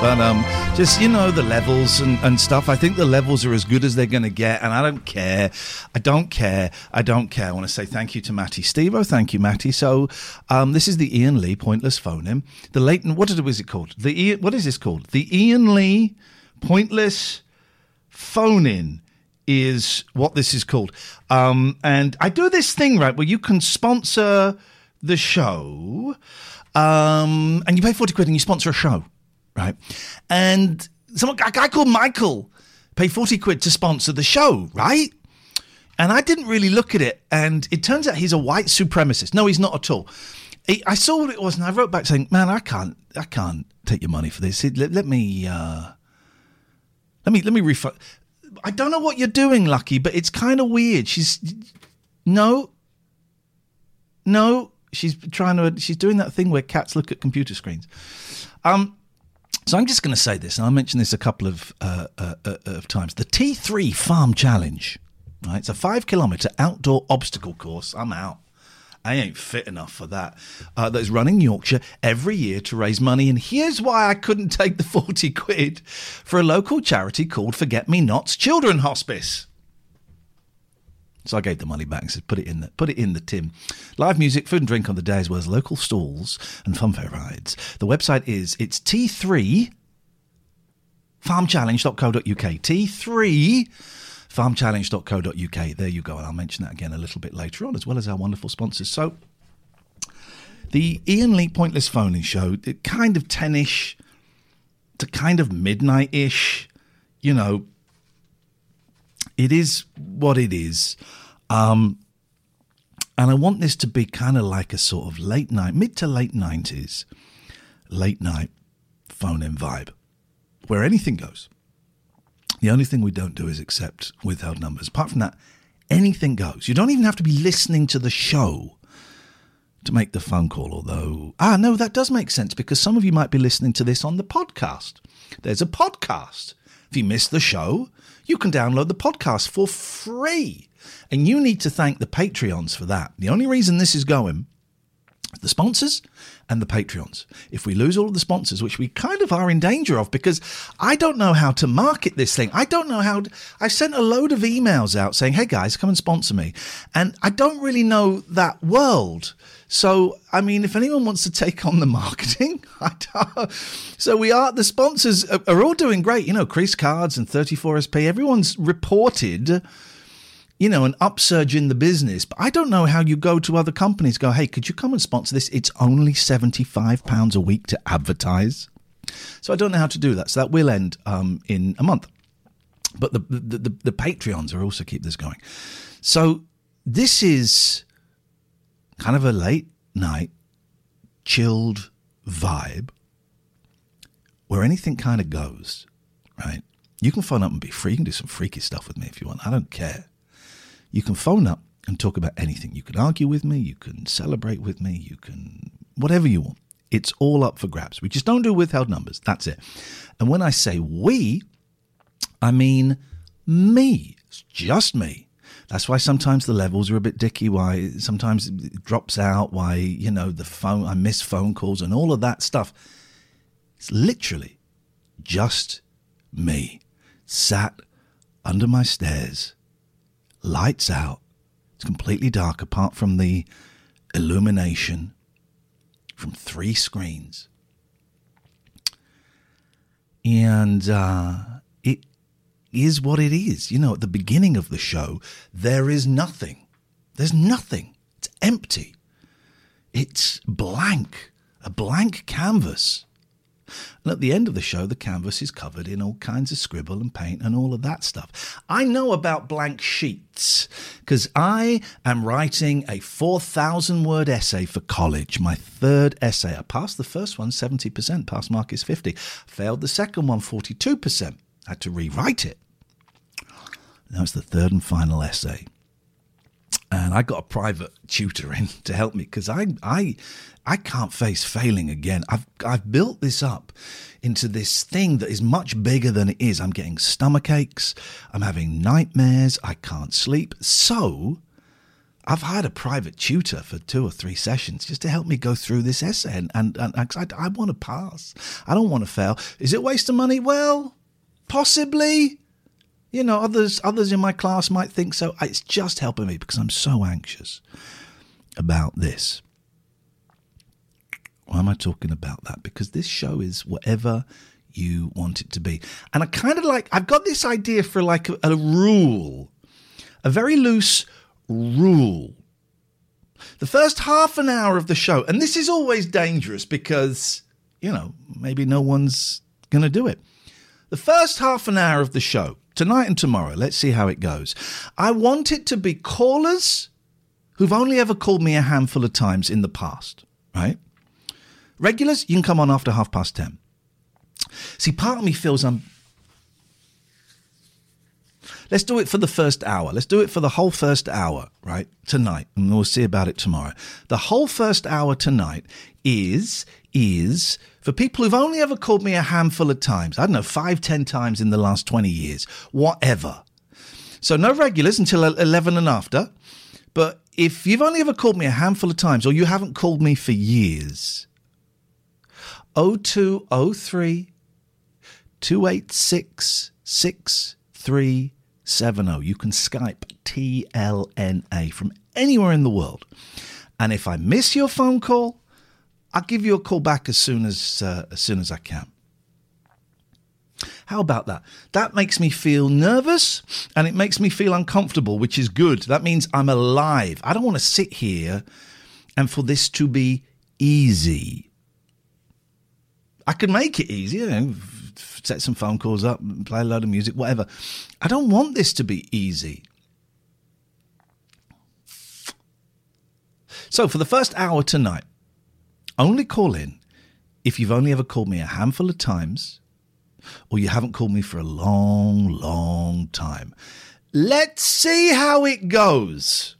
But um, just you know the levels and, and stuff. I think the levels are as good as they're going to get, and I don't care. I don't care. I don't care. I want to say thank you to Matty Stevo. Thank you, Matty. So, um, this is the Iain Lee pointless phone. The Leighton. What is it? Called? The what is this called? The Iain Lee pointless phone is what this is called. Um, and I do this thing right where you can sponsor the show, um, and you pay forty quid and you sponsor a show right? And someone, a guy called Michael paid 40 quid to sponsor the show, right? And I didn't really look at it. And it turns out he's a white supremacist. No, he's not at all. I saw what it was and I wrote back saying, man, I can't, I can't take your money for this. Let, let me, uh, let me, let me refund. I don't know what you're doing, Lucky, but it's kind of weird. She's, no, no, she's trying to, she's doing that thing where cats look at computer screens. Um, so I'm just going to say this, and I mentioned this a couple of uh, uh, uh, of times. The T3 Farm Challenge, right? It's a five kilometre outdoor obstacle course. I'm out. I ain't fit enough for that. Uh, that is running Yorkshire every year to raise money. And here's why I couldn't take the 40 quid for a local charity called Forget Me Not's Children Hospice. So I gave the money back and said, put it in the put it in the tin. Live music, food and drink on the day as well as local stalls and funfair rides. The website is it's T3 farmchallenge.co.uk. T3 farmchallenge.co.uk. There you go. And I'll mention that again a little bit later on, as well as our wonderful sponsors. So the Iain Lee Pointless Phoning Show, kind of 10ish to kind of midnight ish, you know, it is what it is. Um, and I want this to be kind of like a sort of late night, mid to late 90s, late night phone in vibe, where anything goes. The only thing we don't do is accept withheld numbers. Apart from that, anything goes. You don't even have to be listening to the show to make the phone call, although, ah, no, that does make sense because some of you might be listening to this on the podcast. There's a podcast. If you missed the show, you can download the podcast for free. And you need to thank the Patreons for that. The only reason this is going the sponsors and the Patreons. If we lose all of the sponsors, which we kind of are in danger of, because I don't know how to market this thing. I don't know how. To, I sent a load of emails out saying, hey guys, come and sponsor me. And I don't really know that world. So, I mean, if anyone wants to take on the marketing, I. So we are, the sponsors are, are all doing great. You know, Crease Cards and 34SP, everyone's reported you know, an upsurge in the business. But I don't know how you go to other companies, go, hey, could you come and sponsor this? It's only £75 a week to advertise. So I don't know how to do that. So that will end um, in a month. But the, the, the, the Patreons are also keep this going. So this is kind of a late night, chilled vibe where anything kind of goes, right? You can phone up and be free. You can do some freaky stuff with me if you want. I don't care. You can phone up and talk about anything. You can argue with me, you can celebrate with me, you can whatever you want. It's all up for grabs. We just don't do withheld numbers. That's it. And when I say we, I mean me. It's just me. That's why sometimes the levels are a bit dicky. Why sometimes it drops out. Why you know the phone I miss phone calls and all of that stuff. It's literally just me sat under my stairs lights out. It's completely dark apart from the illumination from three screens. And uh, it is what it is. You know, at the beginning of the show, there is nothing. There's nothing. It's empty. It's blank, a blank canvas. And at the end of the show, the canvas is covered in all kinds of scribble and paint and all of that stuff. I know about blank sheets because I am writing a 4,000 word essay for college, my third essay. I passed the first one 70%, pass mark is 50. Failed the second one 42%. Had to rewrite it. Now it's the third and final essay and I got a private tutor in to help me because I I I can't face failing again. I've I've built this up into this thing that is much bigger than it is. I'm getting stomach aches. I'm having nightmares. I can't sleep. So I've hired a private tutor for two or three sessions just to help me go through this essay. And, and, and I, I want to pass. I don't want to fail. Is it waste of money? Well, possibly. You know, others others in my class might think so. It's just helping me because I'm so anxious about this. Why am I talking about that? Because this show is whatever you want it to be. And I kind of like, I've got this idea for like a, a rule, a very loose rule. The first half an hour of the show, and this is always dangerous because, you know, maybe no one's going to do it. The first half an hour of the show, tonight and tomorrow, let's see how it goes. I want it to be callers who've only ever called me a handful of times in the past, right? Regulars, you can come on after half past 10. See, part of me feels I'm. Let's do it for the first hour. Let's do it for the whole first hour, right? Tonight. And we'll see about it tomorrow. The whole first hour tonight is is for people who've only ever called me a handful of times. I don't know, five, ten times in the last 20 years, whatever. So no regulars until 11 and after. But if you've only ever called me a handful of times or you haven't called me for years, 0203 286 6370. You can Skype TLNA from anywhere in the world. And if I miss your phone call, I'll give you a call back as soon as uh, as soon as I can. How about that? That makes me feel nervous and it makes me feel uncomfortable, which is good. That means I'm alive. I don't want to sit here and for this to be easy. I can make it easy, you know, set some phone calls up, play a load of music, whatever. I don't want this to be easy. So, for the first hour tonight, only call in if you've only ever called me a handful of times or you haven't called me for a long, long time. Let's see how it goes.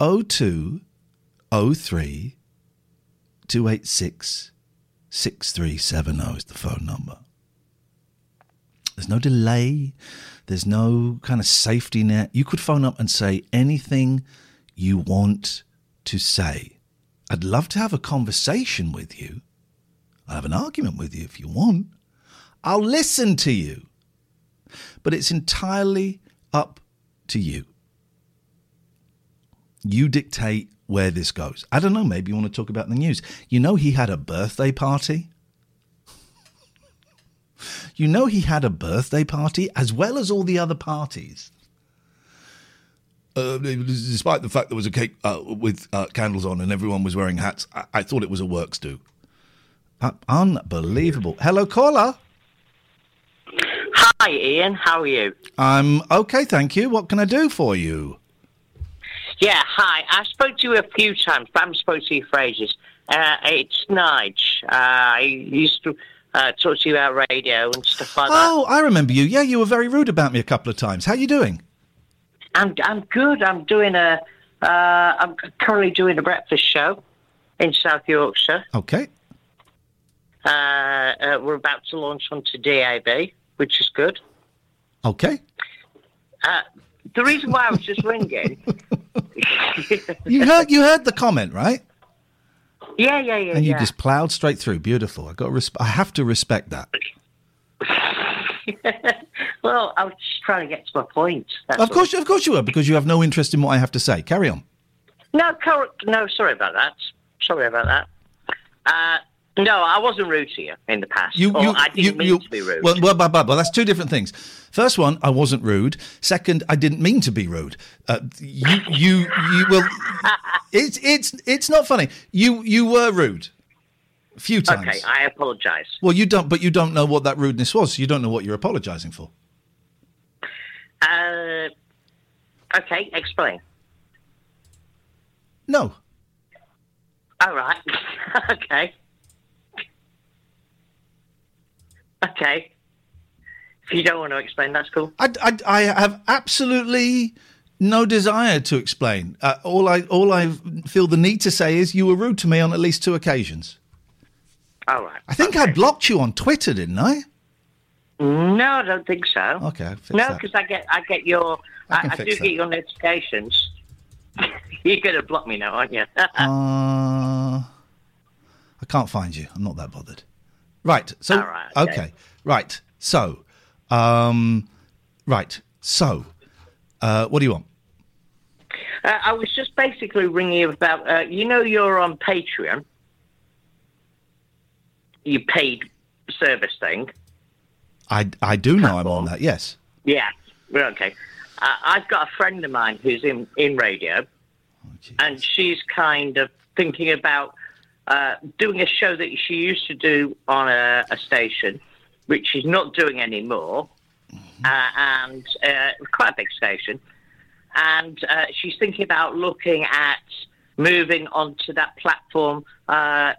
02 03 286 6370 is the phone number. There's no delay. There's no kind of safety net. You could phone up and say anything you want to say. I'd love to have a conversation with you. I'll have an argument with you if you want. I'll listen to you. But it's entirely up to you. You dictate where this goes. I don't know, maybe you want to talk about the news. You know, he had a birthday party. you know, he had a birthday party as well as all the other parties. Uh, despite the fact there was a cake uh, with uh, candles on and everyone was wearing hats, I-, I thought it was a works do. Uh, unbelievable. Hello, caller. Hi, Iain. How are you? I'm okay, thank you. What can I do for you? Yeah, hi. I spoke to you a few times, but I haven't spoken to you for ages. Uh, it's Nige. Uh, I used to uh, talk to you about radio and stuff like oh, that. Oh, I remember you. Yeah, you were very rude about me a couple of times. How are you doing? I'm I'm good. I'm doing a. Uh, I'm currently doing a breakfast show in South Yorkshire. Okay. Uh, uh, we're about to launch onto DAB, which is good. Okay. Uh, the reason why I was just ringing. you heard you heard the comment, right? Yeah, yeah, yeah. And you yeah. just ploughed straight through. Beautiful. I got. Resp- I have to respect that. well, I was just trying to get to my point. Of course, of course you were, because you have no interest in what I have to say. Carry on. No, no, sorry about that. Sorry about that. Uh, No, I wasn't rude to you in the past. You, you, I didn't you, mean you- to be rude. Well, well, well, well, well, that's two different things. First one, I wasn't rude. Second, I didn't mean to be rude. Uh, you, you, you. Well, it's it's it's not funny. You you were rude. A few times. okay, I apologise. Well, you don't, but you don't know what that rudeness was. You don't know what you're apologising for. Uh, okay, explain. No. All right. okay. Okay. If you don't want to explain, that's cool. I, I, I have absolutely no desire to explain. Uh, all I all I feel the need to say is you were rude to me on at least two occasions. All right. I think I blocked you on Twitter, didn't I? No, I don't think so. Okay, no, because I get I get your I I, I, do that. get your notifications. You're gonna block me now, aren't you? Uh, I can't find you. I'm not that bothered. Right. So All right, okay. okay. Right. So, um, right. So, uh, what do you want? uh, I was just basically ringing you about. Uh, you know, you're on Patreon. You paid service thing. I I do know I'm on that. Yes. Yeah. Well, okay. Uh, I've got a friend of mine who's in, in radio, and she's kind of thinking about uh, doing a show that she used to do on a, a station, which she's not doing anymore, uh, and uh, quite a big station. And uh, she's thinking about looking at moving onto that platform uh,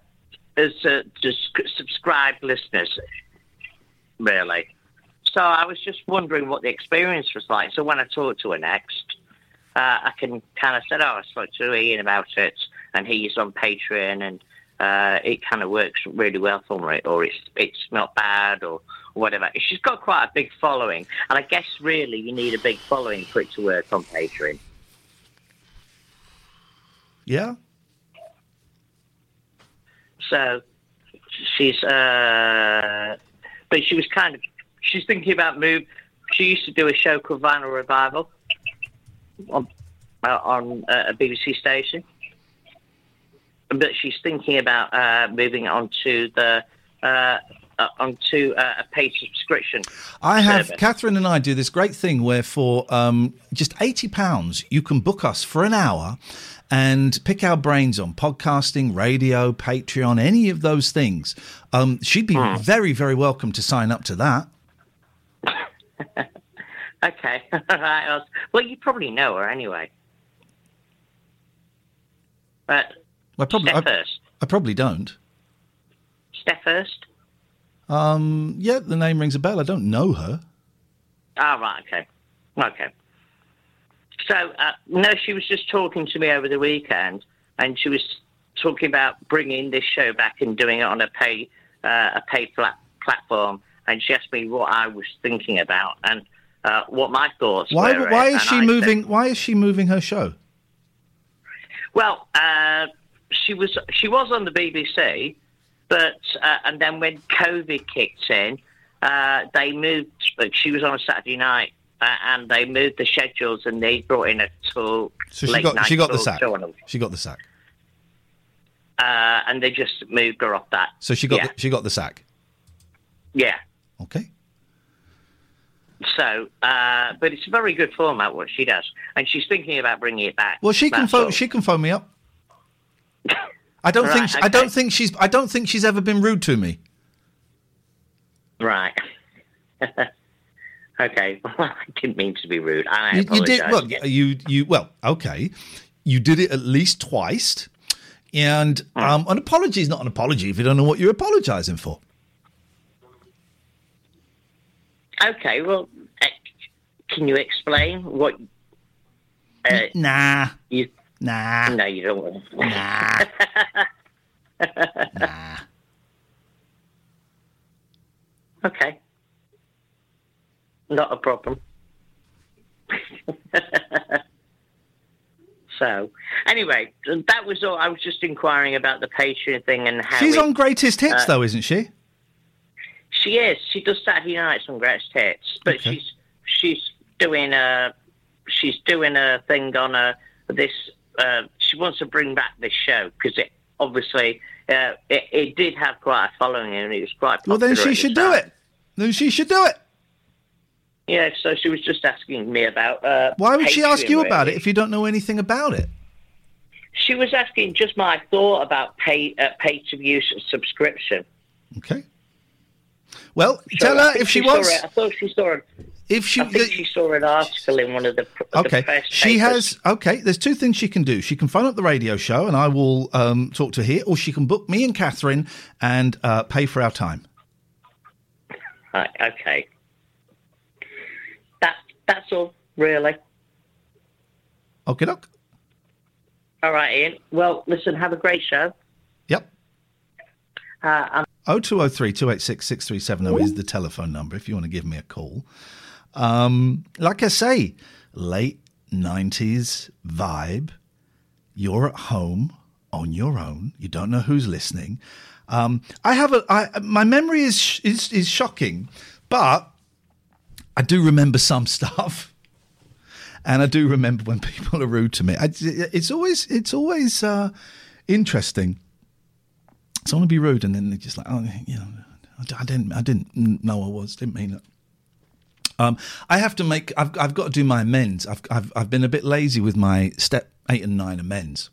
as uh, just subscribed listeners, really. So I was just wondering what the experience was like. So when I talk to her next, uh, I can kind of say, "Oh, I spoke to Iain about it, and he's on Patreon, and uh, it kind of works really well for me, or it's it's not bad, or whatever." She's got quite a big following, and I guess really you need a big following for it to work on Patreon. Yeah. So she's, uh, but she was kind of, she's thinking about move. She used to do a show called Vinyl Revival on uh, on uh, a BBC station, but she's thinking about uh, moving onto the uh, uh, onto uh, a paid subscription. I have service. Catherine and I do this great thing where for um, just eighty pounds you can book us for an hour and pick our brains on podcasting, radio, Patreon, any of those things. Um, she'd be Hmm. very, very welcome to sign up to that. Okay, all right. Well, you probably know her anyway. But I probably, Steph I, Hurst. I probably don't. Steph Hurst. Um, yeah, the name rings a bell. I don't know her. Ah, right, okay. Okay. So, uh, no, she was just talking to me over the weekend, and she was talking about bringing this show back and doing it on a pay uh, a pay plat- platform. And she asked me what I was thinking about and uh, what my thoughts Why? were. Why is she I said- moving? Why is she moving her show? Well, uh, she was she was on the BBC, but uh, and then when COVID kicked in, uh, they moved. She was on a Saturday night, uh, and they moved the schedules, and they brought in a talk. So she got she got the sack. on- She got the sack. Uh, and they just moved her off that. So she got yeah, the, she got the sack. yeah. Okay. So, uh, but it's a very good format what she does, and she's thinking about bringing it back. Well, she can phone. all. She can phone me up. I don't Right, think I don't think she's I don't think she's ever been rude to me. Right. okay. Well, I didn't mean to be rude. I You, you did apologise well. You you well. Okay, you did it at least twice, and um, an apology is not an apology if you don't know what you're apologising for. Okay, well, uh, can you explain what? Uh, Nah, you nah, no, you don't. want nah, nah. Okay, not a problem. so, anyway, that was all. I was just inquiring about the Patreon thing and how She's it- on greatest hits uh, though, isn't she? She is. She does Saturday nights on Greatest Hits, but Okay. she's she's doing a she's doing a thing on a this. Uh, she wants to bring back this show because it obviously uh, it, it did have quite a following, and it was quite. Popular. Well, then she the should do it. Then she should do it. Yeah, so she was just asking me about. Uh, Why would she ask you about it if you don't know anything about it? She was asking just my thought about pay uh, pay to view subscription. Okay. Well, So tell her if she saw wants. it- I thought she saw it. If she, I think she saw an article in one of the, the okay, press she papers. has. Okay, there's two things she can do. She can phone up the radio show, and I will um, talk to her here, or she can book me and Catherine and uh, pay for our time. Right, okay. That that's all, really. Okay, doc. All right, Iain. Well, listen, have a great show. Yep. Uh, I'm 0203 286 6370 is the telephone number if you want to give me a call. Um, like I say, late 90s vibe. You're at home on your own. You don't know who's listening. Um, I have a. I, my memory is, sh- is is shocking, but I do remember some stuff, and I do remember when people are rude to me. I, it's always it's always uh, interesting someone be rude and then they're just like, oh, you know, I didn't, I didn't know I was, didn't mean it. Um, I have to make, I've, I've got to do my amends. I've, I've, I've been a bit lazy with my step eight and nine amends.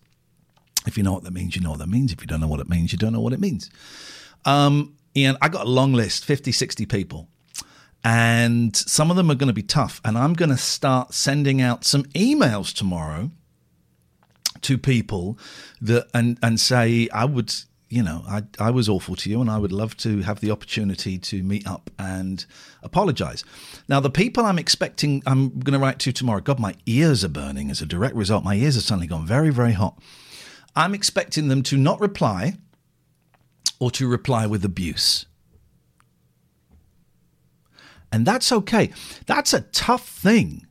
If you know what that means, you know what that means. If you don't know what it means, you don't know what it means. Um, Iain, I got a long list, 50, 60 people. And some of them are going to be tough. And I'm going to start sending out some emails tomorrow to people that and and say I would you know I I was awful to you and I would love to have the opportunity to meet up and apologize. Now the people I'm expecting I'm going to write to tomorrow. God, my ears are burning as a direct result. My ears have suddenly gone very very hot. I'm expecting them to not reply or to reply with abuse. And that's okay. That's a tough thing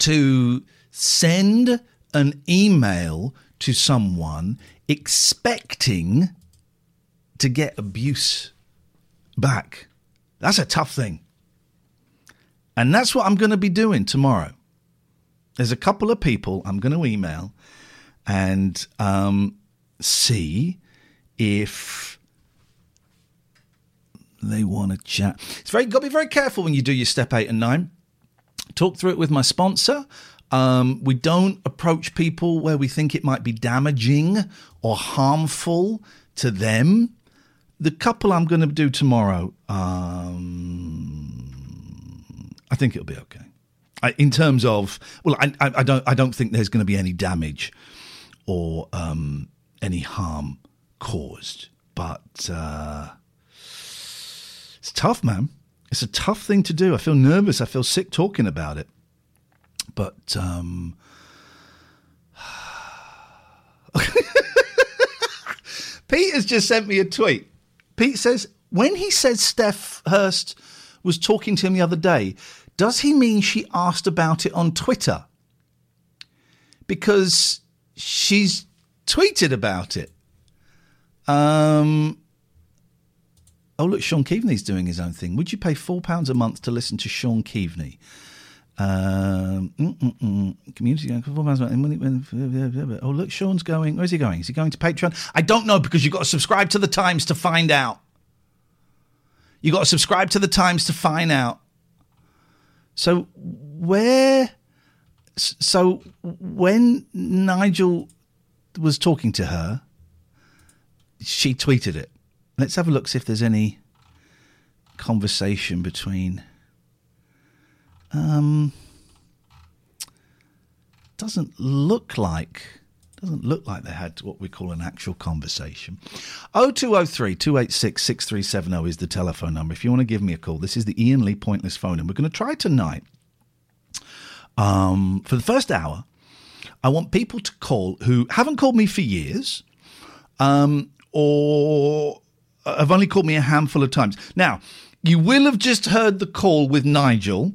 to send an email to someone expecting to get abuse back. That's a tough thing. And that's what I'm going to be doing tomorrow. There's a couple of people I'm going to email and um, see if they want to chat. It's very got to be very careful when you do your step eight and nine. Talk through it with my sponsor. Um, we don't approach people where we think it might be damaging or harmful to them. The couple I'm going to do tomorrow, um, I think it'll be okay. I, in terms of, well, I, I, don't, I don't think there's going to be any damage or um, any harm caused, but. Uh, tough, man. It's a tough thing to do. I feel nervous. I feel sick talking about it. But um Pete has just sent me a tweet. Pete says, when he says Steph Hurst was talking to him the other day, does he mean she asked about it on Twitter? Because she's tweeted about it. Um Oh, look, Sean Keaveny's doing his own thing. Would you pay £4 a month to listen to Sean Keaveny? Um, mm, mm, mm. community going four pounds a month. Oh, look, Sean's going. Where's he going? Is he going to Patreon? I don't know because you've got to subscribe to the Times to find out. You've got to subscribe to the Times to find out. So, where. So, when Nigel was talking to her, she tweeted it. Let's have a look, see if there's any conversation between. Um, doesn't look like doesn't look like they had what we call an actual conversation. 0203 286 6370 is the telephone number. If you want to give me a call, this is the Iain Lee Pointless phone, and we're going to try tonight. Um, for the first hour, I want people to call who haven't called me for years, um, or have only called me a handful of times. Now, you will have just heard the call with Nigel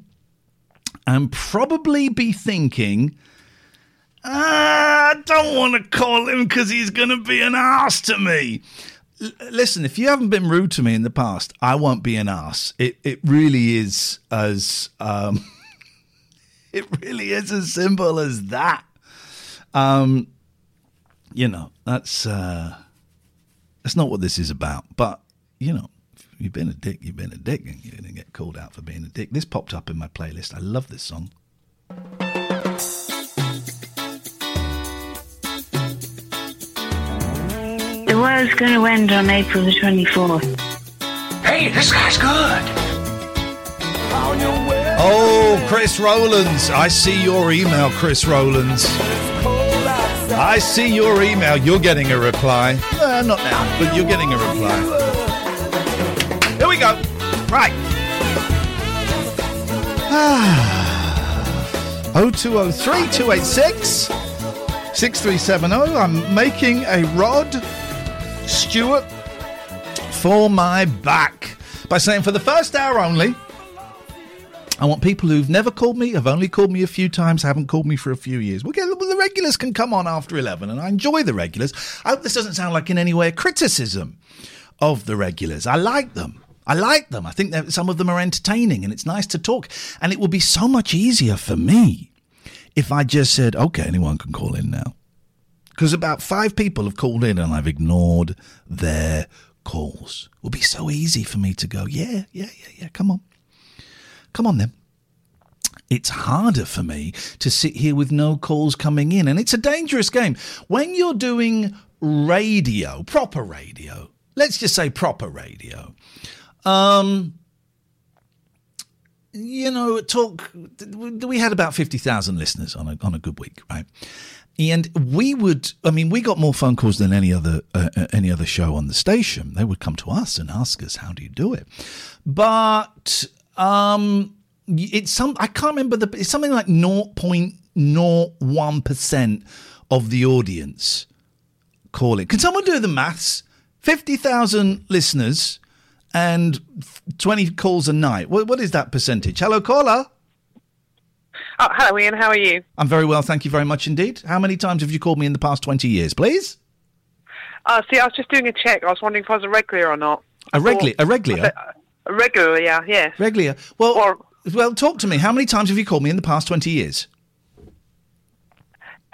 and probably be thinking, "Ah, I don't want to call him because he's going to be an ass to me. L- listen, if you haven't been rude to me in the past, I won't be an ass. It it really is as um, it really is as simple as that. Um, you know, that's uh, That's not what this is about. But, you know, you've been a dick, you've been a dick, and you're going to get called out for being a dick. This popped up in my playlist. I love this song. The world's going to end on April the 24th. Hey, this guy's good. Oh, Chris Rowlands. I see your email, Chris Rowlands. I see your email. You're getting a reply. Uh, not now, but you're getting a reply. Here we go. Right. Ah. 0203 286 6370. I'm making a Rod Stewart for my back by saying for the first hour only, I want people who've never called me, have only called me a few times, haven't called me for a few years. We'll get, regulars can come on after 11, and I enjoy the regulars. I hope this doesn't sound like in any way a criticism of the regulars. I like them. I like them. I think that some of them are entertaining, and it's nice to talk. And it will be so much easier for me if I just said, okay, anyone can call in now. Because about five people have called in, and I've ignored their calls. It will be so easy for me to go, yeah, yeah, yeah, yeah, come on. Come on then. It's harder for me to sit here with no calls coming in, and it's a dangerous game. When you're doing radio, proper radio, let's just say proper radio, um, you know, talk. We had about fifty thousand listeners on a on a good week, right? And we would, I mean, we got more phone calls than any other uh, uh any other show on the station. They would come to us and ask us, "How do you do it?" But um, it's some I can't remember the. It's something like 0.01 percent of the audience call it. Can someone do the maths? Fifty thousand listeners and 20 calls a night. What, what is that percentage? Hello, caller. Oh, hello, Iain. How are you? I'm very well, thank you very much indeed. How many times have you called me in the past 20 years, please? Uh, see, I was just doing a check. I was wondering if I was a regular or not. A regular? A regular? A regular, yeah, yeah. Regular. Well, Or- well, talk to me. How many times have you called me in the past 20 years?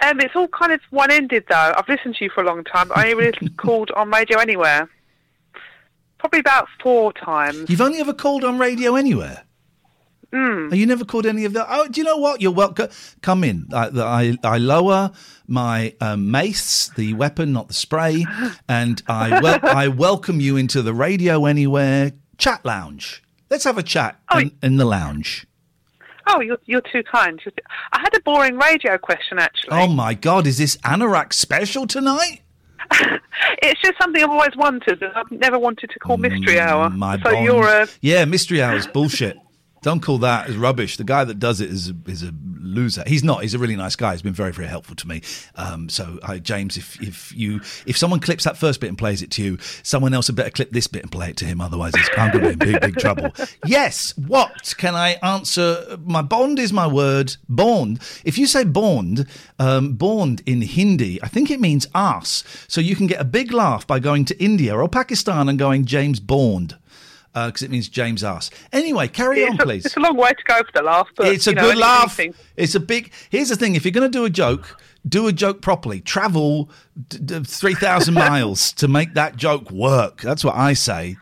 Um, it's all kind of one-ended, though. I've listened to you for a long time. but I only really called on radio anywhere. Probably about four times. You've only ever called on radio anywhere? Mm. You never called any of that? Oh, do you know what? You're welcome. Come in. I, I, I lower my um, mace, the weapon, not the spray, and I wel- I welcome you into the radio anywhere chat lounge. Let's have a chat Oh, in, in the lounge. Oh, you're, you're too kind. I had a boring radio question, actually. Oh my God! Is this Anorak special tonight? It's just something I've always wanted. and I've never wanted to call Mystery Hour. Mm, My so bond. you're a... yeah, mystery Hour is bullshit. Don't call that as rubbish. The guy that does it is a, is a loser. He's not. He's a really nice guy. He's been very very helpful to me. Um, so James, if if you if someone clips that first bit and plays it to you, someone else had better clip this bit and play it to him. Otherwise, I'm going to be in big big trouble. Yes. What can I answer? My bond is my word. Bond. If you say bond, um, bond in Hindi, I think it means ass. So you can get a big laugh by going to India or Pakistan and going James Bond because it means James ass. Anyway, carry on, a, please. it's a long way to go for the laugh, but It's a know, good laugh. It's a big. Here's the thing: if you're going to do a joke, do a joke properly. Travel d- d- three thousand miles to make that joke work. That's what I say.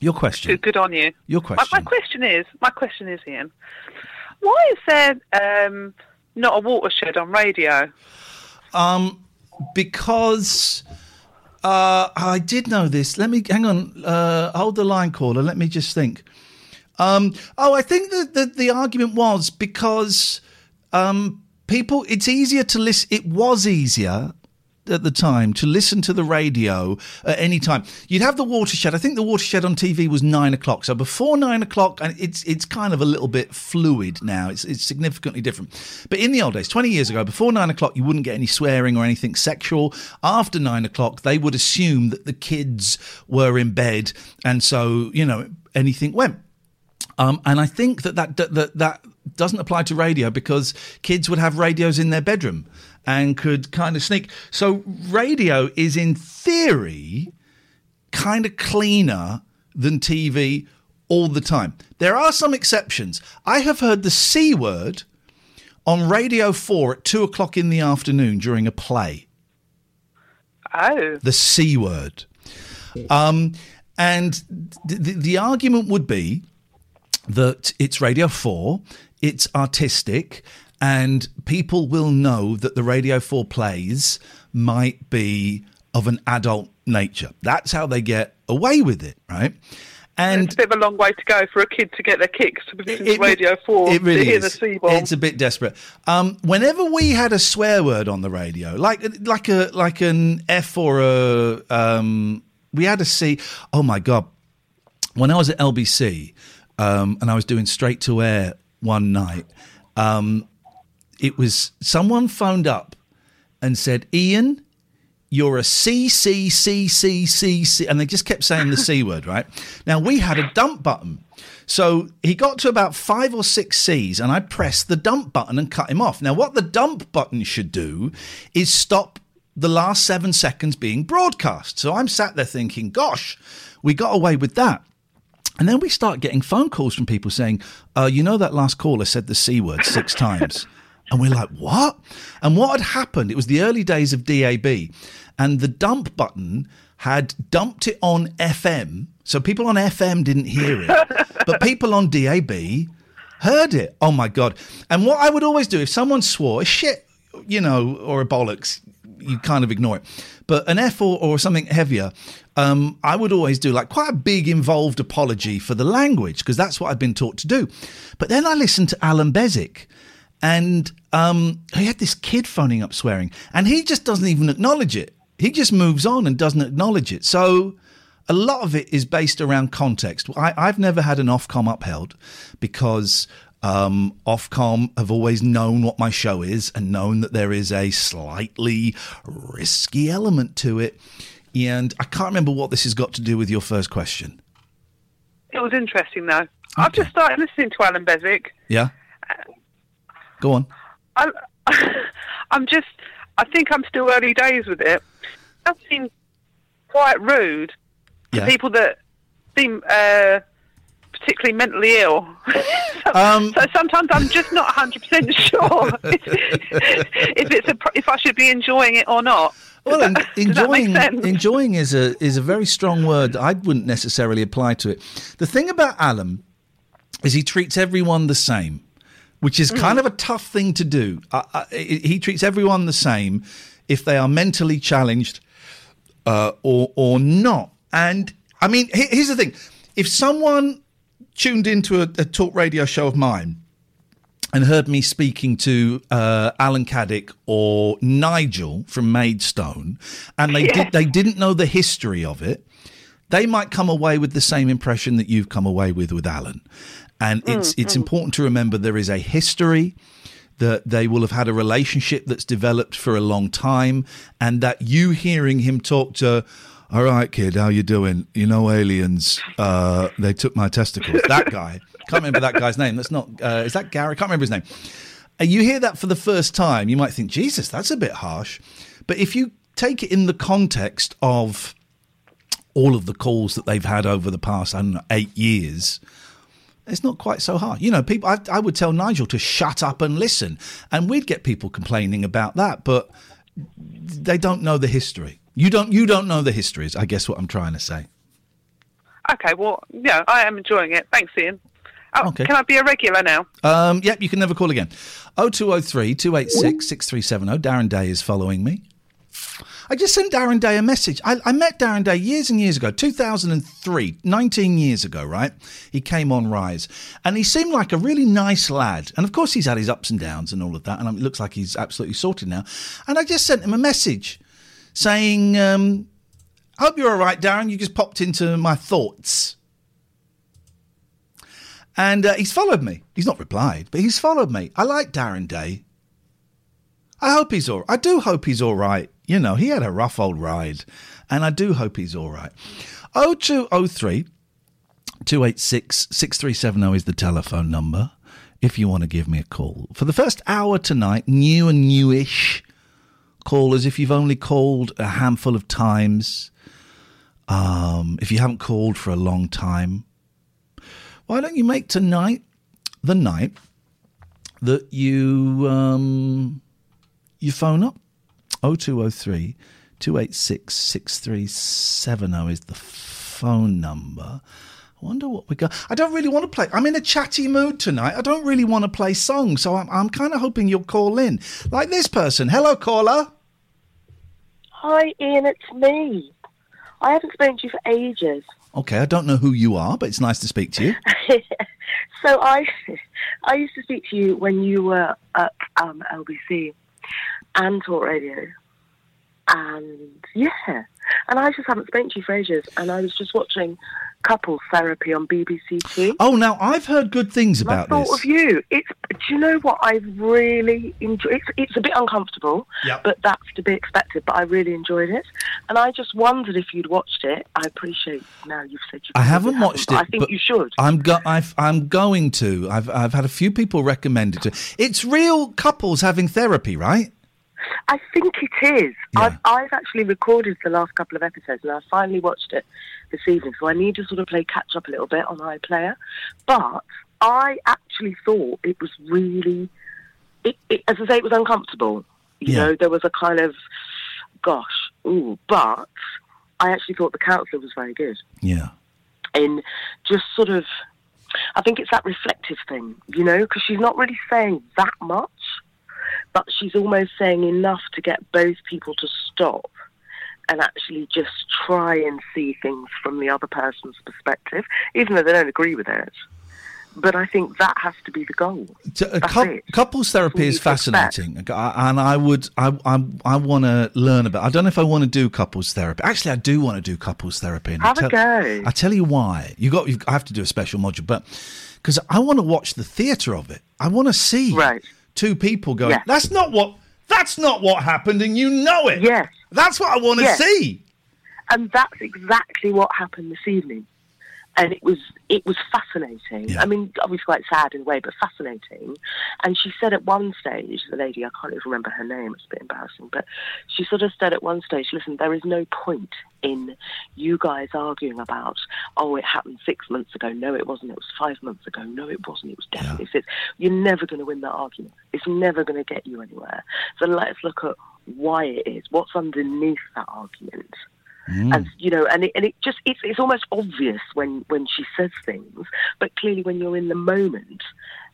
Your question. Good, good on you. Your My, question. my question is, my question is, Iain, why is there um, not a watershed on radio? Um, because uh, I did know this. Let me hang on. Uh, hold the line, caller. Let me just think. Um, oh, I think that the, the argument was because um, people. It's easier to listen. It was easier at the time to listen to the radio at any time. You'd have the watershed. I think the watershed on TV was nine o'clock. So before nine o'clock, and it's it's kind of a little bit fluid now. It's it's significantly different. But in the old days, twenty years ago, before nine o'clock, you wouldn't get any swearing or anything sexual. After nine o'clock, they would assume that the kids were in bed, and so you know anything went. Um, and I think that that, that that that doesn't apply to radio because kids would have radios in their bedroom and could kind of sneak. So radio is in theory kind of cleaner than TV all the time. There are some exceptions. I have heard the C word on Radio 4 at two o'clock in the afternoon during a play. Oh. the C word. Um, and th- the, the argument would be that it's Radio 4, it's artistic, and people will know that the Radio 4 plays might be of an adult nature. That's how they get away with it, right? And it's a bit of a long way to go for a kid to get their kicks to listen to it- Radio 4 It really to hear is. It's a bit desperate. Um, whenever we had a swear word on the radio, like like a like an F or a um, we had a C. Oh my god! When I was at LBC um, and I was doing straight to air one night, um, it was someone phoned up and said, "Iain." You're a C C C C C C, and they just kept saying the C word, right? Now we had a dump button, so he got to about five or six C's, and I pressed the dump button and cut him off. Now, what the dump button should do is stop the last seven seconds being broadcast. So I'm sat there thinking, gosh, we got away with that. And then we start getting phone calls from people saying, uh, you know, that last caller said the C word six times. And we're like, what? And what had happened? It was the early days of DAB, and the dump button had dumped it on FM. So people on FM didn't hear it, but people on DAB heard it. Oh my God. And what I would always do if someone swore a shit, you know, or a bollocks, you kind of ignore it. But an F or, or something heavier, um, I would always do like quite a big involved apology for the language because that's what I've been taught to do. But then I listened to Alan Bezic and um, he had this kid phoning up swearing and he just doesn't even acknowledge it. He just moves on and doesn't acknowledge it. So a lot of it is based around context. I, I've never had an Ofcom upheld because um, Ofcom have always known what my show is and known that there is a slightly risky element to it. And I can't remember what this has got to do with your first question. It was interesting, though. I've just started listening to Alan Bezic. Yeah? Go on. I, I'm just, I think I'm still early days with it. That seems quite rude to Yeah. people that seem uh, particularly mentally ill. so, Um, so sometimes I'm just not 100% sure if it's a, if I should be enjoying it or not. Well, that enjoying enjoying is a is a very strong word. I wouldn't necessarily apply to it. The thing about Alan is he treats everyone the same, which is kind of a tough thing to do. Uh, uh, he treats everyone the same if they are mentally challenged uh, or or not. And I mean, here's the thing: if someone tuned into a, a talk radio show of mine and heard me speaking to uh, Alan Caddick or Nigel from Maidstone, and they did they didn't know the history of it, they might come away with the same impression that you've come away with with Alan. And it's it's important to remember there is a history that they will have had a relationship that's developed for a long time, and that you hearing him talk to. All right, kid, how you doing? You know, aliens. Uh, they took my testicles. That guy. Can't remember that guy's name. That's not. Uh, is that Gary? Can't remember his name. And you hear that for the first time, you might think, Jesus, that's a bit harsh. But if you take it in the context of all of the calls that they've had over the past, I don't know, eight years, it's not quite so hard. You know, people. I, I would tell Nigel to shut up and listen, and we'd get people complaining about that, but they don't know the history. You don't. You don't know the histories. I guess what I'm trying to say. Okay, well, yeah, I am enjoying it. Thanks, Iain. Oh, Okay. Can I be a regular now? Um, yep, you can never call again. 0203 286 6370. Darren Day is following me. I just sent Darren Day a message. I, I met Darren Day years and years ago, 2003, 19 years ago, right? He came on Rise and he seemed like a really nice lad. And of course, he's had his ups and downs and all of that. And it looks like he's absolutely sorted now. And I just sent him a message saying, um, Hope you're all right, Darren. You just popped into my thoughts. And uh, he's followed me. He's not replied, but he's followed me. I like Darren Day. I hope he's all. I do hope he's all right. You know, he had a rough old ride, and I do hope he's all right. 0203 286 6370 is the telephone number if you want to give me a call. For the first hour tonight, new and newish callers, if you've only called a handful of times, um, if you haven't called for a long time, why don't you make tonight the night that you um, you phone up 0203 286 6370 is the phone number. I wonder what we got. I don't really want to play. I'm in a chatty mood tonight. I don't really want to play songs, so I'm, I'm kind of hoping you'll call in. Like this person. Hello, caller. Hi, Iain, it's me. I haven't spoken to you for ages. Okay, I don't know who you are, but it's nice to speak to you. so I, I used to speak to you when you were at um, LBC and Talk Radio, and yeah, and I just haven't spoken to you for ages. And I was just watching couples therapy on BBC Two. Oh, now I've heard good things And I about thought this. of you. It's do you know what I really enjoy? It's it's a bit uncomfortable, Yep. but that's to be expected. But I really enjoyed it, and I just wondered if you'd watched it. I appreciate now you've said you. I haven't watched it. I think you should. I'm go- I've, I'm going to. I've I've had a few people recommend it. To. It's real couples having therapy, right? I think it is. I've, I've actually recorded the last couple of episodes and I finally watched it this evening, so I need to sort of play catch up a little bit on iPlayer. But I actually thought it was really, it, it, as I say, it was uncomfortable. You Yeah. know, there was a kind of, gosh, ooh, but I actually thought the counsellor was very good Yeah. in just sort of, I think it's that reflective thing, you know, because she's not really saying that much, but she's almost saying enough to get both people to stop and actually just try and see things from the other person's perspective, even though they don't agree with it. But I think that has to be the goal. It. couples therapy is can expect. fascinating, and I would, I, I, I want to learn about. I don't know if I want to do couples therapy. Actually, I do want to do couples therapy. And Have I a tell, go. I tell you why. You got, I have to do a special module, but because I want to watch the theatre of it. I want to see two people going. Yeah. That's not what. That's not what happened, and you know it. Yes. That's what I want to Yes. see. and that's exactly what happened this evening. And it was it was fascinating. I mean, obviously quite sad in a way, but fascinating. And she said at one stage, the lady I can't even remember her name. It's a bit embarrassing, but she sort of said at one stage, "Listen, there is no point in you guys arguing about oh, it happened six months ago. No, it wasn't. It was five months ago. No, it wasn't. It was definitely six. You're never going to win that argument. It's never going to get you anywhere. So let's look at why it is. What's underneath that argument." Mm. and you know, and it, and it just it's it's almost obvious when when she says things, but clearly when you're in the moment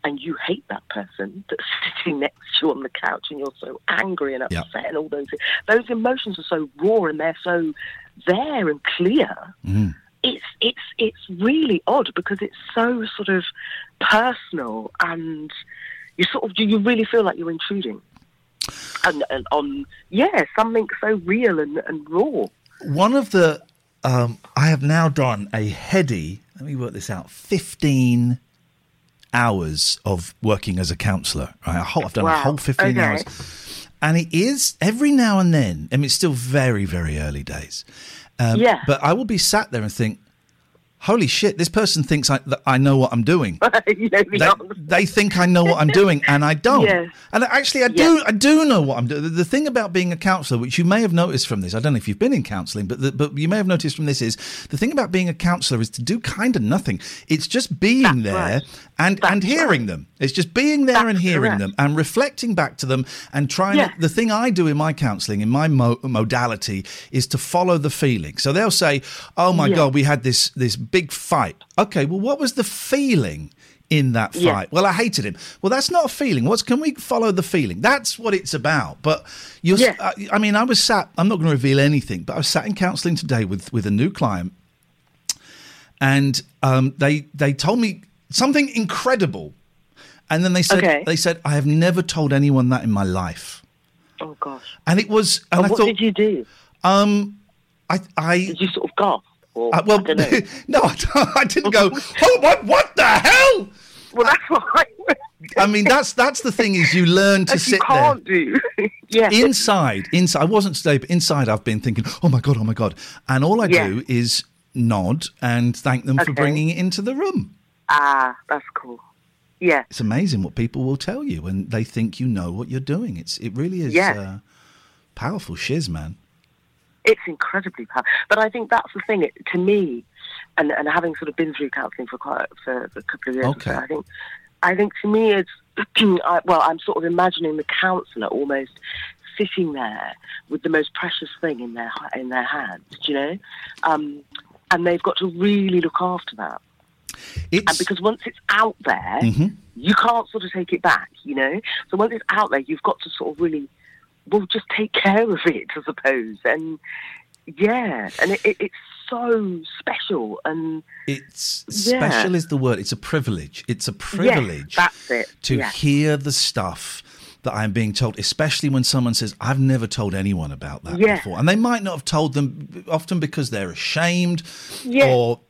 and you hate that person that's sitting next to you on the couch and you're so angry and upset and all those those emotions are so raw and they're so there and clear. Mm-hmm. It's it's it's really odd because it's so sort of personal and you sort of you really feel like you're intruding. And, and on yeah something so real and, and raw One of the, um, I have now done a heady. Let me work this out. Fifteen hours of working as a counsellor. Right, whole, I've done a whole fifteen Okay. hours, and it is every now and then. I mean, it's still very, very early days. Um, Yeah. But I will be sat there and think, "Holy shit! This person thinks I, that I know what I'm doing." you know, the they, answer. they think I know what I'm doing, and I don't. Yeah. And actually, I do. I do know what I'm doing. The, the thing about being a counsellor, which you may have noticed from this, I don't know if you've been in counselling, but the, but you may have noticed from this is the thing about being a counsellor is to do kind of nothing. It's just being there right. and and hearing them. It's just being there and hearing correct. them and reflecting back to them and trying. Yeah. To, the thing I do in my counselling, in my mo- modality, is to follow the feeling. So they'll say, "Oh my Yeah. god, we had this this big fight." Okay, well, what was the feeling? in that fight. Yeah. Well, I hated him. Well, that's not a feeling. What's can we follow the feeling? That's what it's about. But you're. Yeah. I, I mean, I was sat. I'm not going to reveal anything, but I was sat in counselling today with with a new client, and um, they they told me something incredible, and then they said Okay. they said I have never told anyone that in my life, oh gosh and it was. And, and I what thought, did you do um, I I did you sort of gasp or uh, well, I no, I, didn't go. Oh, what? What the hell? well that's what I, mean, that's that's the thing is you learn to you sit can't there. do yeah Inside, inside, I wasn't today, but inside, I've been thinking, oh my god, oh my god, and all I Yeah. do is nod and thank them for bringing it into the room. ah that's cool yeah It's amazing what people will tell you, and they think you know what you're doing. It's it really is Yeah. uh, powerful shiz, man. It's incredibly powerful. But I think that's the thing. It, to me, and and having sort of been through counselling for quite for a couple of years, Okay. so, I think I think to me it's I, well, I'm sort of imagining the counsellor almost sitting there with the most precious thing in their in their hands. Do you know? Um, and they've got to really look after that. It's, And because once it's out there, Mhm. you can't sort of take it back, you know? So once it's out there, you've got to sort of really, well, just take care of it, I suppose. And yeah, and it, it, it's so special. And It's Yeah. special is the word. It's a privilege. It's a privilege that's it. to hear the stuff that I'm being told, especially when someone says, I've never told anyone about that Yeah. before. And they might not have told them often because they're ashamed Yeah. or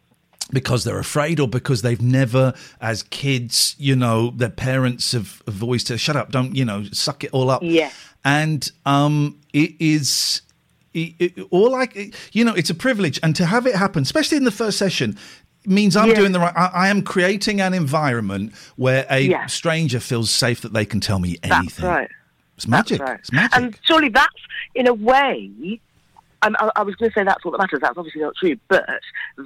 because they're afraid or because they've never, as kids, you know, their parents have, have always said, shut up, don't, you know, suck it all up. Yeah. And um, it is it, it, all like you know it's a privilege and to have it happen especially in the first session means i'm Yeah. doing the right I, I am creating an environment where a Yeah. stranger feels safe that they can tell me anything That's right. it's magic That's right. it's magic And surely that's, in a way, I, I was going to say that's all that matters. That's obviously not true, but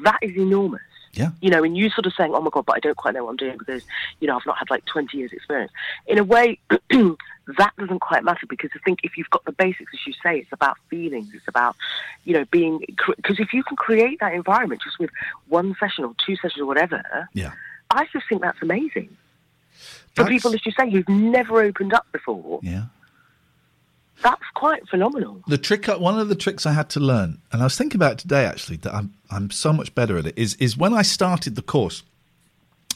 that is enormous. Yeah You know, and you sort of saying, "Oh my god," but I don't quite know what I'm doing because you know I've not had like 20 years experience. In a way, that doesn't quite matter because I think if you've got the basics, as you say, it's about feelings. It's about you know being because if you can create that environment just with one session or two sessions or whatever, yeah I just think that's amazing. For That's- people, as you say, who've never opened up before, yeah that's quite phenomenal. the trick uh, one of the tricks i had to learn and i was thinking about today actually that i'm i'm so much better at it is is when i started the course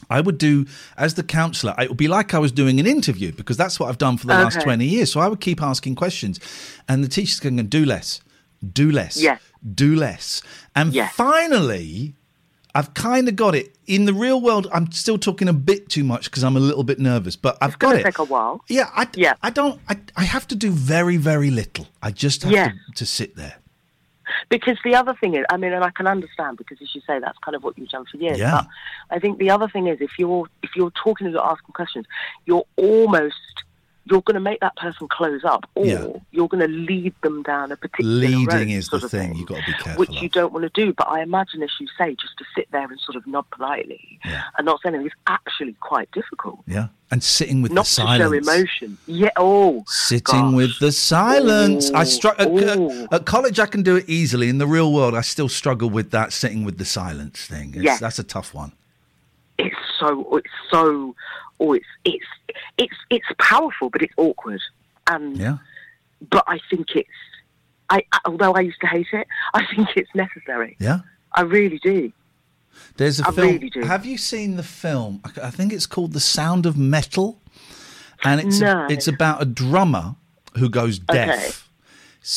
I would do as the counselor. It would be like I was doing an interview because that's what I've done for the last twenty years. So I would keep asking questions, and the teacher's going, "Do less, do less, yes. do less." And Yeah. finally, I've kind of got it. In the real world, I'm still talking a bit too much because I'm a little bit nervous, but I've got gonna it. take a while. Yeah, I, Yeah. I don't. I, I have to do very, very little. I just have Yeah. to, to sit there. Because the other thing is, I mean, and I can understand because, as you say, that's kind of what you've done for years. Yeah. But I think the other thing is, if you're if you're talking and you're asking questions, you're almost you're going to make that person close up, or Yeah. you're going to lead them down a particular Leading is the thing. thing, You've got to be careful. which of. you don't want to do. But I imagine, as you say, just to sit there and sort of nod politely Yeah. and not say anything is actually quite difficult. Yeah, and sitting with Not the to silence. show emotion. Yeah. Oh. Sitting gosh. with the silence. I Ooh, struggle at, ooh. at college. I can do it easily. In the real world, I still struggle with that sitting with the silence thing. It's, Yeah. that's a tough one. it's so it's so oh it's it's it's it's powerful but it's awkward and Yeah, but i think it's I, although i used to hate it i think it's necessary yeah. i really do There's a I film. really do. Have you seen the film? I- think it's called The Sound of Metal, and it's No. it's about a drummer who goes deaf. Okay.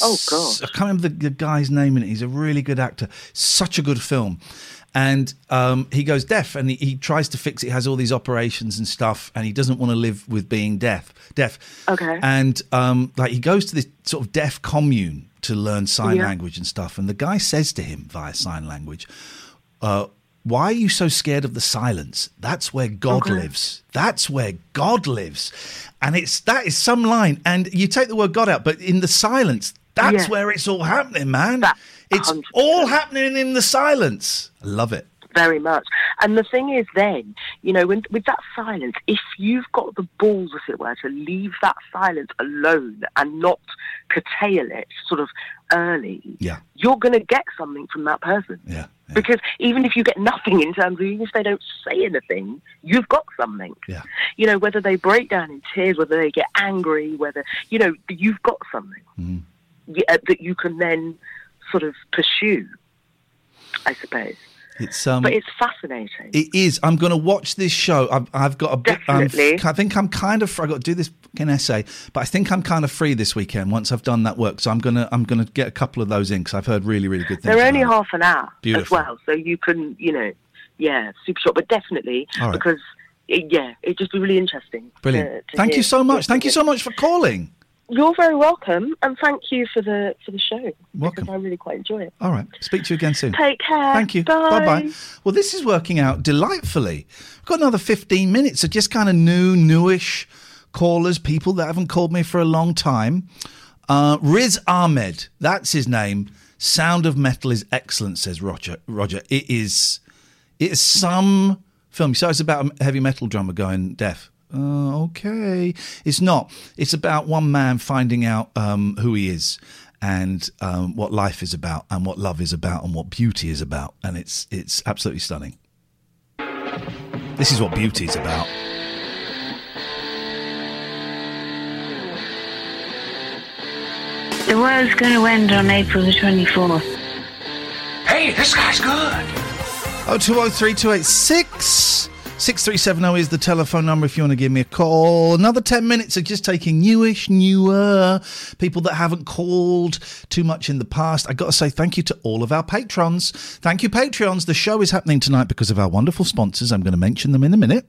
Oh, God. I can't remember the, the guy's name in it. He's a really good actor. Such a good film. And um, he goes deaf, and he, he tries to fix it. He has all these operations and stuff, and he doesn't want to live with being deaf. Deaf. Okay. And um, like he goes to this sort of deaf commune to learn sign Yeah. language and stuff. And the guy says to him via sign language, uh, why are you so scared of the silence? That's where God Okay. lives. That's where God lives. And it's that is some line. And you take the word God out, but in the silence, that's Yeah. where it's all happening, man. That- it's 100%. all happening in the silence. I love it. very much and the thing is then you know when, with that silence if you've got the balls as it were to leave that silence alone and not curtail it sort of early Yeah. you're going to get something from that person Yeah. yeah. Because even if you get nothing in terms of, even if they don't say anything, you've got something. Yeah. You know, whether they break down in tears, whether they get angry, whether, you know, you've got something Mm-hmm. Yeah, that you can then sort of pursue, I suppose. It's um But it's fascinating. It is. I'm going to watch this show. I've, I've got a bit. I'm, Definitely. I think I'm kind of. I've got to do this fucking essay, but I think I'm kind of free this weekend once I've done that work. So I'm gonna I'm gonna get a couple of those in because I've heard really really good things. They're only half an hour Beautiful. as well, so you can, you know, yeah, super short, but definitely right. because, it, yeah, it'd just be really interesting. Brilliant. to- to Thank hear- you so much. Thank you so much for calling. You're very welcome, and thank you for the for the show. Welcome. Because I really quite enjoy it. All right. Speak to you again soon. Take care. Thank you. Bye. bye. Well, this is working out delightfully. We've got another 15 minutes of just kind of new, newish callers, people that haven't called me for a long time. Uh, Riz Ahmed, that's his name. Sound of Metal is excellent, says Roger. Roger, it is. It is some film. So it's about a heavy metal drummer going deaf. Uh, okay. It's not. It's about one man finding out um, who he is and um, what life is about and what love is about and what beauty is about. And it's, it's absolutely stunning. This is what beauty is about. The world's going to end on April the 24th. Hey, this guy's good. Oh, 203 286 6370 is the telephone number if you want to give me a call. Another 10 minutes of just taking newish, newer people that haven't called too much in the past. I've got to say thank you to all of our patrons. Thank you, Patreons. The show is happening tonight because of our wonderful sponsors. I'm going to mention them in a minute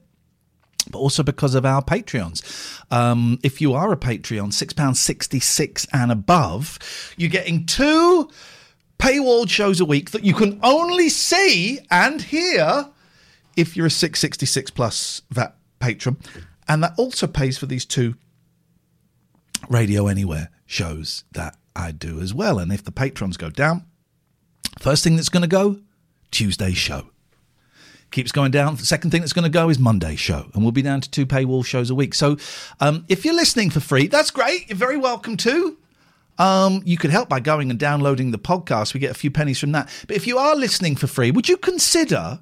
but also because of our Patreons. Um, if you are a Patreon, £6.66 and above, you're getting two paywalled shows a week that you can only see and hear if you're a 666 plus that patron. And that also pays for these two Radio Anywhere shows that I do as well. And if the patrons go down, first thing that's going to go, Tuesday's show keeps going down. The second thing that's going to go is Monday show, and we'll be down to two paywall shows a week. So um, if you're listening for free, that's great. You're very welcome to. Um, you could help by going and downloading the podcast. We get a few pennies from that. But if you are listening for free, would you consider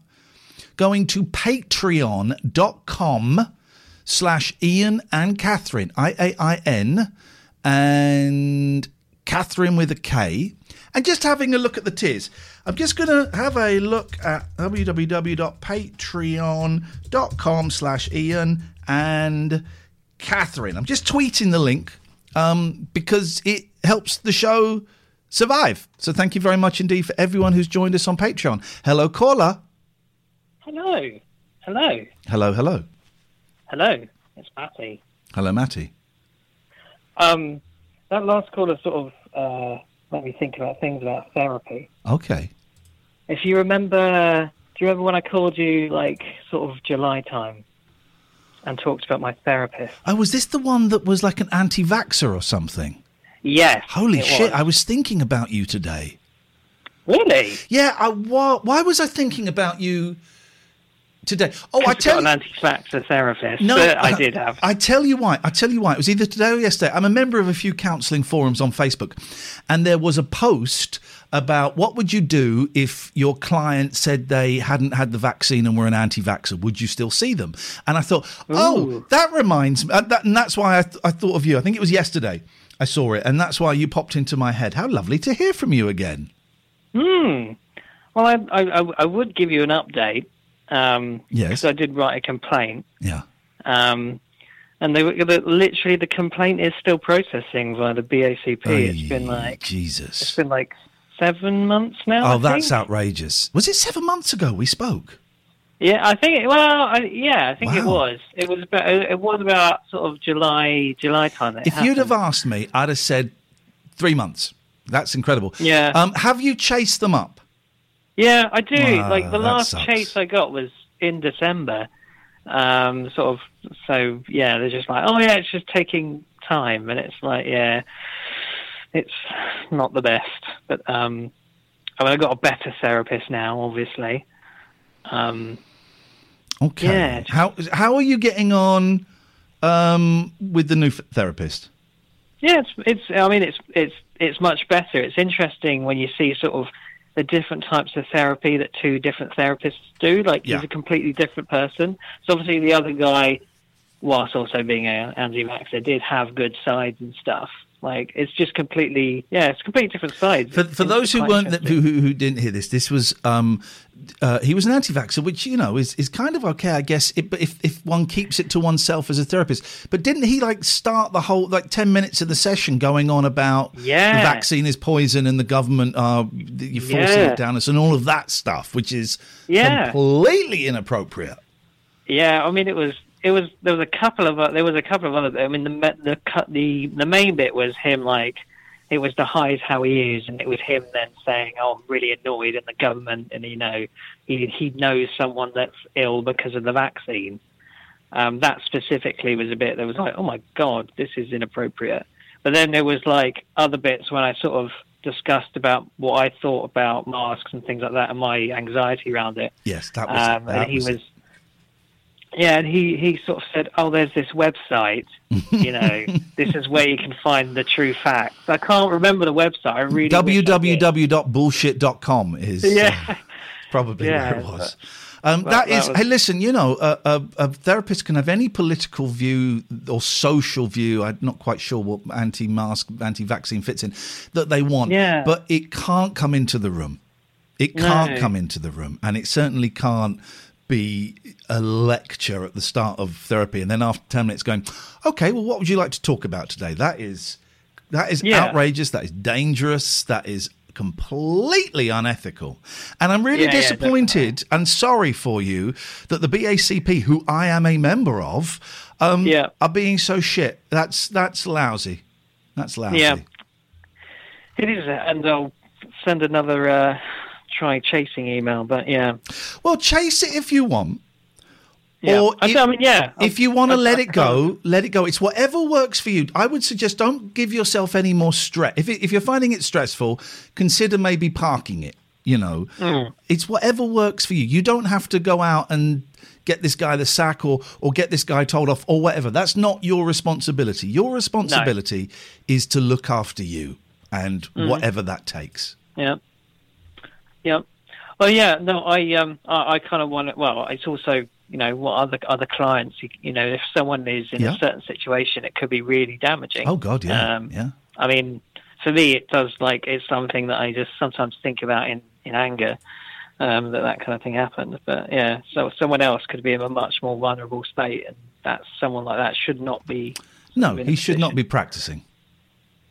going to patreon.com slash Iain and Catherine, I A I N, and Catherine with a K, and just having a look at the tiers. I'm just going to have a look at www.patreon.com slash Iain and Catherine. I'm just tweeting the link um, because it helps the show survive. So thank you very much indeed for everyone who's joined us on Patreon. Hello, caller. Hello. Hello. Hello, hello. Hello. It's Matty. Hello, Matty. Um, that last caller sort of uh, made me think about things about therapy. Okay. If you remember, do you remember when I called you like sort of July time and talked about my therapist? Oh, was this the one that was like an anti vaxxer or something? Yes. Holy it shit, was. I was thinking about you today. Really? Yeah, I, why, why was I thinking about you today? Oh, I tell got you. an anti-vaxxer therapist. No, but I did have. I tell you why. I tell you why. It was either today or yesterday. I'm a member of a few counselling forums on Facebook, and there was a post about what would you do if your client said they hadn't had the vaccine and were an anti-vaxxer? Would you still see them? And I thought, oh, that reminds me, uh, that, and that's why I, th- I thought of you. I think it was yesterday I saw it, and that's why you popped into my head. How lovely to hear from you again. Hmm. Well, I, I, I- I would give you an update. Um, Yes. Because I did write a complaint. Yeah. Um, and they were literally the complaint is still processing via the BACP. it's been like Jesus. it's been like seven months now. Oh, I that's think. outrageous. Was it seven months ago we spoke? Yeah, I think. It, well, I, yeah, I think it was. It was about. It was about sort of July, July time. If you'd have asked me, I'd have said three months. That's incredible. Yeah. Um, have you chased them up? Yeah, I do. Wow, like the last sucks. chase I got was in December. Um, sort of. So yeah, they're just like, oh yeah, it's just taking time, and it's like, yeah, it's not the best. But um, I mean, I got a better therapist now, obviously. Um, Okay. Yeah, just- How how are you getting on um, with the new therapist? Yeah, it's it's. I mean, it's it's it's much better. It's interesting when you see sort of the different types of therapy that two different therapists do. Like Yeah. he's a completely different person. So obviously the other guy, whilst also being an anti-vaxxer, did have good sides and stuff. Like it's just completely yeah, it's completely different sides. For, for those who weren't who, who didn't hear this, this was um, uh, he was an anti-vaxxer, which you know is, is kind of okay, I guess. But if if one keeps it to oneself as a therapist, but didn't he like start the whole like ten minutes of the session going on about Yeah. the vaccine is poison and the government are you're forcing Yeah. it down us and all of that stuff, which is Yeah. completely inappropriate. Yeah, I mean it was it was there was a couple of there was a couple of other I mean the the the the main bit was him like it was the highs how he is and it was him then saying oh I'm really annoyed at the government and you know he he knows someone that's ill because of the vaccine. Um, that specifically was a bit that was like oh my god this is inappropriate. But then there was like other bits when I sort of discussed about what I thought about masks and things like that and my anxiety around it. Yes, that was Um, that and he was, Yeah, and he, he sort of said, "Oh, there's this website. You know, this is where you can find the true facts." I can't remember the website. I really wish I did. www.bullshit.com is uh, Yeah. probably Yeah, where it was. Um, that- that that is, was- hey, listen, you know, a, a, a therapist can have any political view or social view. I'm not quite sure what anti-mask, anti-vaccine fits in that they want, Yeah. but it can't come into the room. It can't No. come into the room, and it certainly can't be a lecture at the start of therapy, and then after ten minutes, going, "Okay, well, what would you like to talk about today?" That is that is Yeah. outrageous. That is dangerous. That is completely unethical. And I'm really Yeah, yeah, disappointed and sorry for you that the BACP, who I am a member of, um, Yeah. are being so shit. That's that's lousy. That's lousy. Yeah. It is, and I'll send another uh, try chasing email. But yeah, Well, chase it if you want. Yeah. Or I, mean, yeah. If you want to let it go, let it go. It's whatever works for you. I would suggest don't give yourself any more stress. If, it, if you're finding it stressful, consider maybe parking it. You know, Mm. it's whatever works for you. You don't have to go out and get this guy the sack or or get this guy told off or whatever. That's not your responsibility. Your responsibility is to look after you and Mhm. whatever that takes. Yeah. Yeah. Well, yeah. No, I um, I, I kind of want to. Well, it's also you know what other other clients. you- know, if someone is in Yeah. a certain situation, it could be really damaging. Oh God, yeah, Um, yeah. I mean, for me, it does like it's something that I just sometimes think about in in anger. Um, that that kind of thing happened, but yeah, so someone else could be in a much more vulnerable state, and that someone like that should not be. No, he should not be practicing.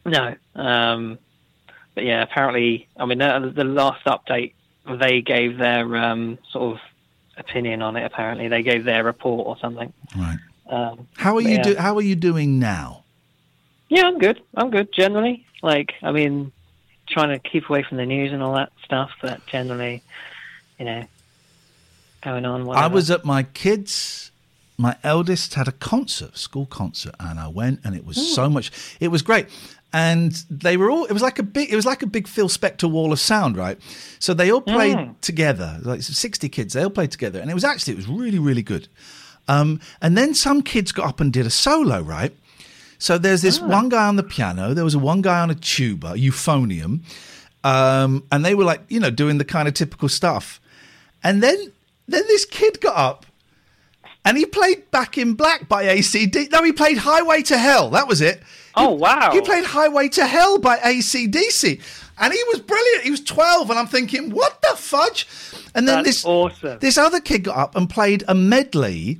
No. Um, but yeah, apparently, I mean, the, the last update, they gave their um, sort of opinion on it. Apparently, they gave their report or something. Right. Um, How are you yeah. do? How are you doing now? Yeah, I'm good. I'm good generally. Like, I mean, trying to keep away from the news and all that stuff, but generally, you know, going on. I was at my kids. My eldest had a concert, school concert, and I went, and it was so much. It was great, and they were all. It was like a big. It was like a big Phil Spector wall of sound, right? So they all played Mm. together, like sixty kids. They all played together, and it was actually it was really really good. Um, and then some kids got up and did a solo, right? So there's this one guy on the piano. There was a one guy on a tuba, euphonium, um, and they were like, you know, doing the kind of typical stuff. And then then this kid got up and he played Back in Black by ACD. No, he played Highway to Hell. That was it. Oh, wow. He played Highway to Hell by ACDC. And he was brilliant. He was 12. And I'm thinking, what the fudge? And then That's this, awesome. this other kid got up and played a medley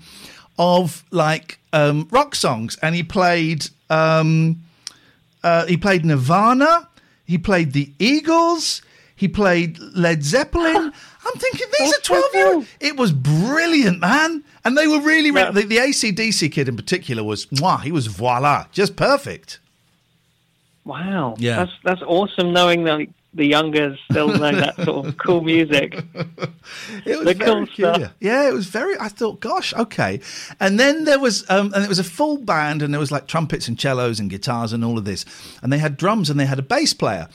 of like um, rock songs. And he played. Um, uh, he played Nirvana. He played the Eagles. He played Led Zeppelin. I'm thinking these are 12 year olds. It was brilliant, man. And they were really, really the, the ACDC kid in particular was, mwah, he was voila, just perfect. Wow. Yeah. That's that's awesome. Knowing that the younger still know that sort of cool music. It was the very cool peculiar. stuff. Yeah, it was very. I thought, gosh, okay. And then there was, um, and it was a full band, and there was like trumpets and cellos and guitars and all of this, and they had drums and they had a bass player,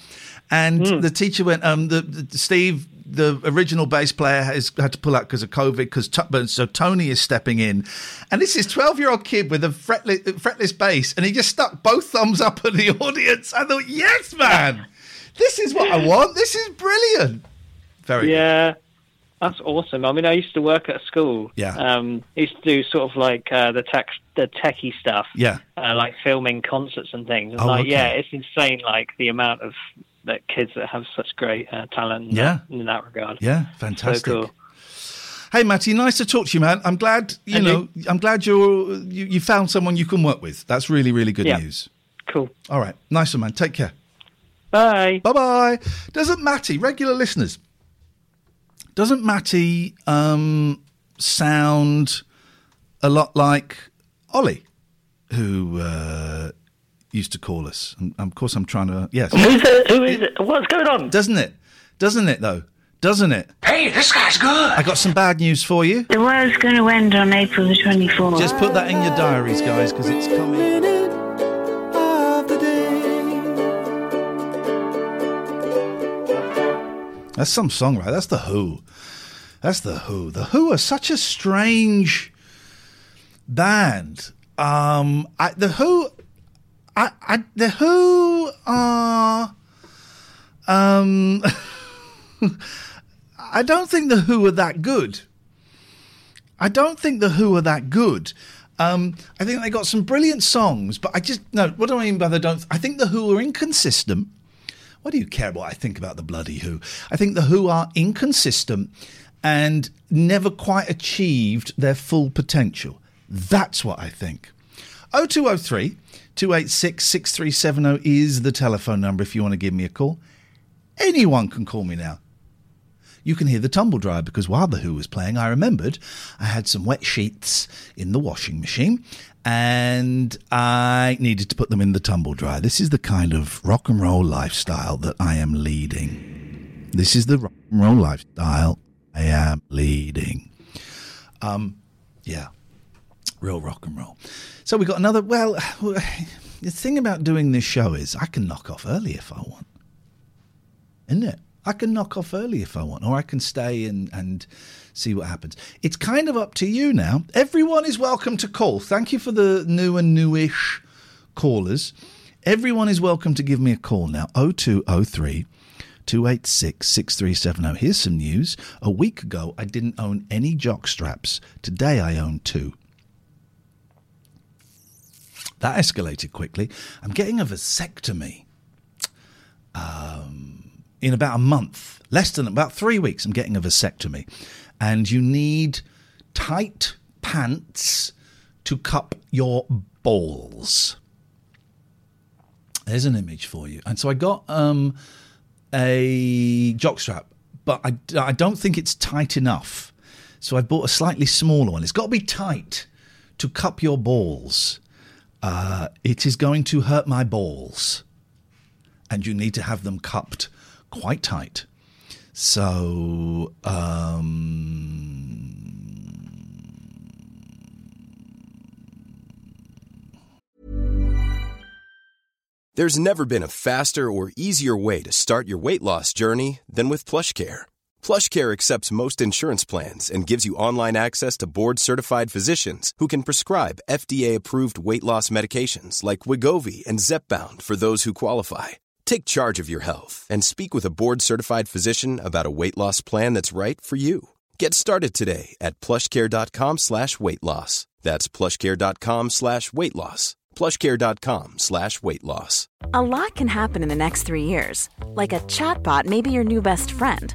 and Hmm. the teacher went, um, the, the Steve. The original bass player has had to pull out because of COVID. Because so Tony is stepping in, and this is twelve-year-old kid with a fretless, fretless bass, and he just stuck both thumbs up at the audience. I thought, yes, man, this is what I want. This is brilliant. Very yeah. That's awesome. I mean, I used to work at a school. Yeah. Um, I used to do sort of like uh, the tech, the techie stuff. Yeah. Uh, like filming concerts and things. And Oh, like, okay. yeah, it's insane. Like the amount of that kids that have such great uh, talent. in Yeah. that- In that regard. Yeah, fantastic. So cool. Hey, Matty, nice to talk to you, man. I'm glad you And know. I'm glad you're you, you found someone you can work with. That's really really good Yeah. news. Cool. All right, nice one, man. Take care. Bye. Bye bye. Doesn't Matty, regular listeners, doesn't Matty um, sound a lot like Ollie, who uh, used to call us? And of course, I'm trying to yes. Who's it? Who is it? What's going on? Doesn't it? Doesn't it though? Doesn't it? Hey, this guy's good. I got some bad news for you. The world's going to end on April the 24th. Just put that in your diaries, guys, because it's coming. That's some song, right? That's the Who. That's the Who. The Who are such a strange band. Um, I, the Who, I, I, the Who are. Um, I don't think the Who are that good. I don't think the Who are that good. Um, I think they got some brilliant songs, but I just no. What do I mean by they don't? I think the Who are inconsistent. What do you care what I think about the bloody Who? I think the Who are inconsistent and never quite achieved their full potential. That's what I think. 0203 286 6370 is the telephone number if you want to give me a call. Anyone can call me now. You can hear the tumble dryer because while The Who was playing, I remembered I had some wet sheets in the washing machine and I needed to put them in the tumble dryer. This is the kind of rock and roll lifestyle that I am leading. This is the rock and roll lifestyle I am leading. Um, yeah, real rock and roll. So we got another. Well, the thing about doing this show is I can knock off early if I want, isn't it? I can knock off early if I want, or I can stay and, and see what happens. It's kind of up to you now. Everyone is welcome to call. Thank you for the new and newish callers. Everyone is welcome to give me a call now. 0203 286 6370. Here's some news. A week ago, I didn't own any jock straps. Today, I own two. That escalated quickly. I'm getting a vasectomy. Um, in about a month, less than about three weeks, I'm getting a vasectomy. And you need tight pants to cup your balls. There's an image for you. And so I got um, a jockstrap, but I, I don't think it's tight enough. So I bought a slightly smaller one. It's got to be tight to cup your balls. Uh, it is going to hurt my balls. And you need to have them cupped quite tight. So, um, There's never been a faster or easier way to start your weight loss journey than with PlushCare. PlushCare accepts most insurance plans and gives you online access to board-certified physicians who can prescribe FDA-approved weight loss medications like Wegovy and Zepbound for those who qualify. Take charge of your health and speak with a board certified physician about a weight loss plan that's right for you. Get started today at plushcare.com slash weight loss. That's plushcare.com slash weight loss. Plushcare.com slash weight loss. A lot can happen in the next three years. Like a chatbot may be your new best friend.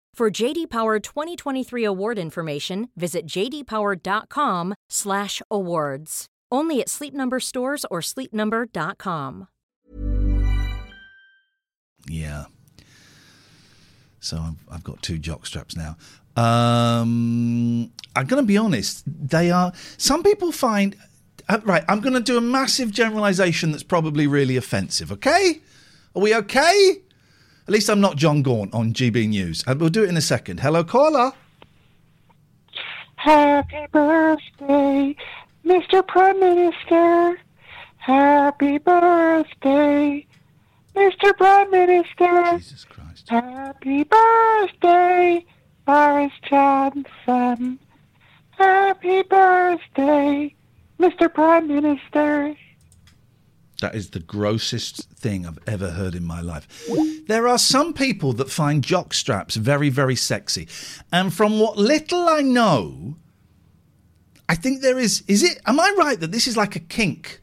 For JD Power 2023 award information, visit jdpower.com/awards. Only at Sleep Number stores or sleepnumber.com. Yeah. So I've, I've got two jock straps now. Um, I'm going to be honest. They are. Some people find. Uh, right. I'm going to do a massive generalisation that's probably really offensive. Okay. Are we okay? At least I'm not Jon Gaunt on GB News. And we'll do it in a second. Hello, caller. Happy birthday, Mr. Prime Minister. Happy birthday Mr. Prime Minister. Jesus Christ. Happy birthday, Boris Johnson. Happy birthday, Mr. Prime Minister. That is the grossest thing I've ever heard in my life. There are some people that find jock straps very, very sexy. And from what little I know, I think there is. Is it? Am I right that this is like a kink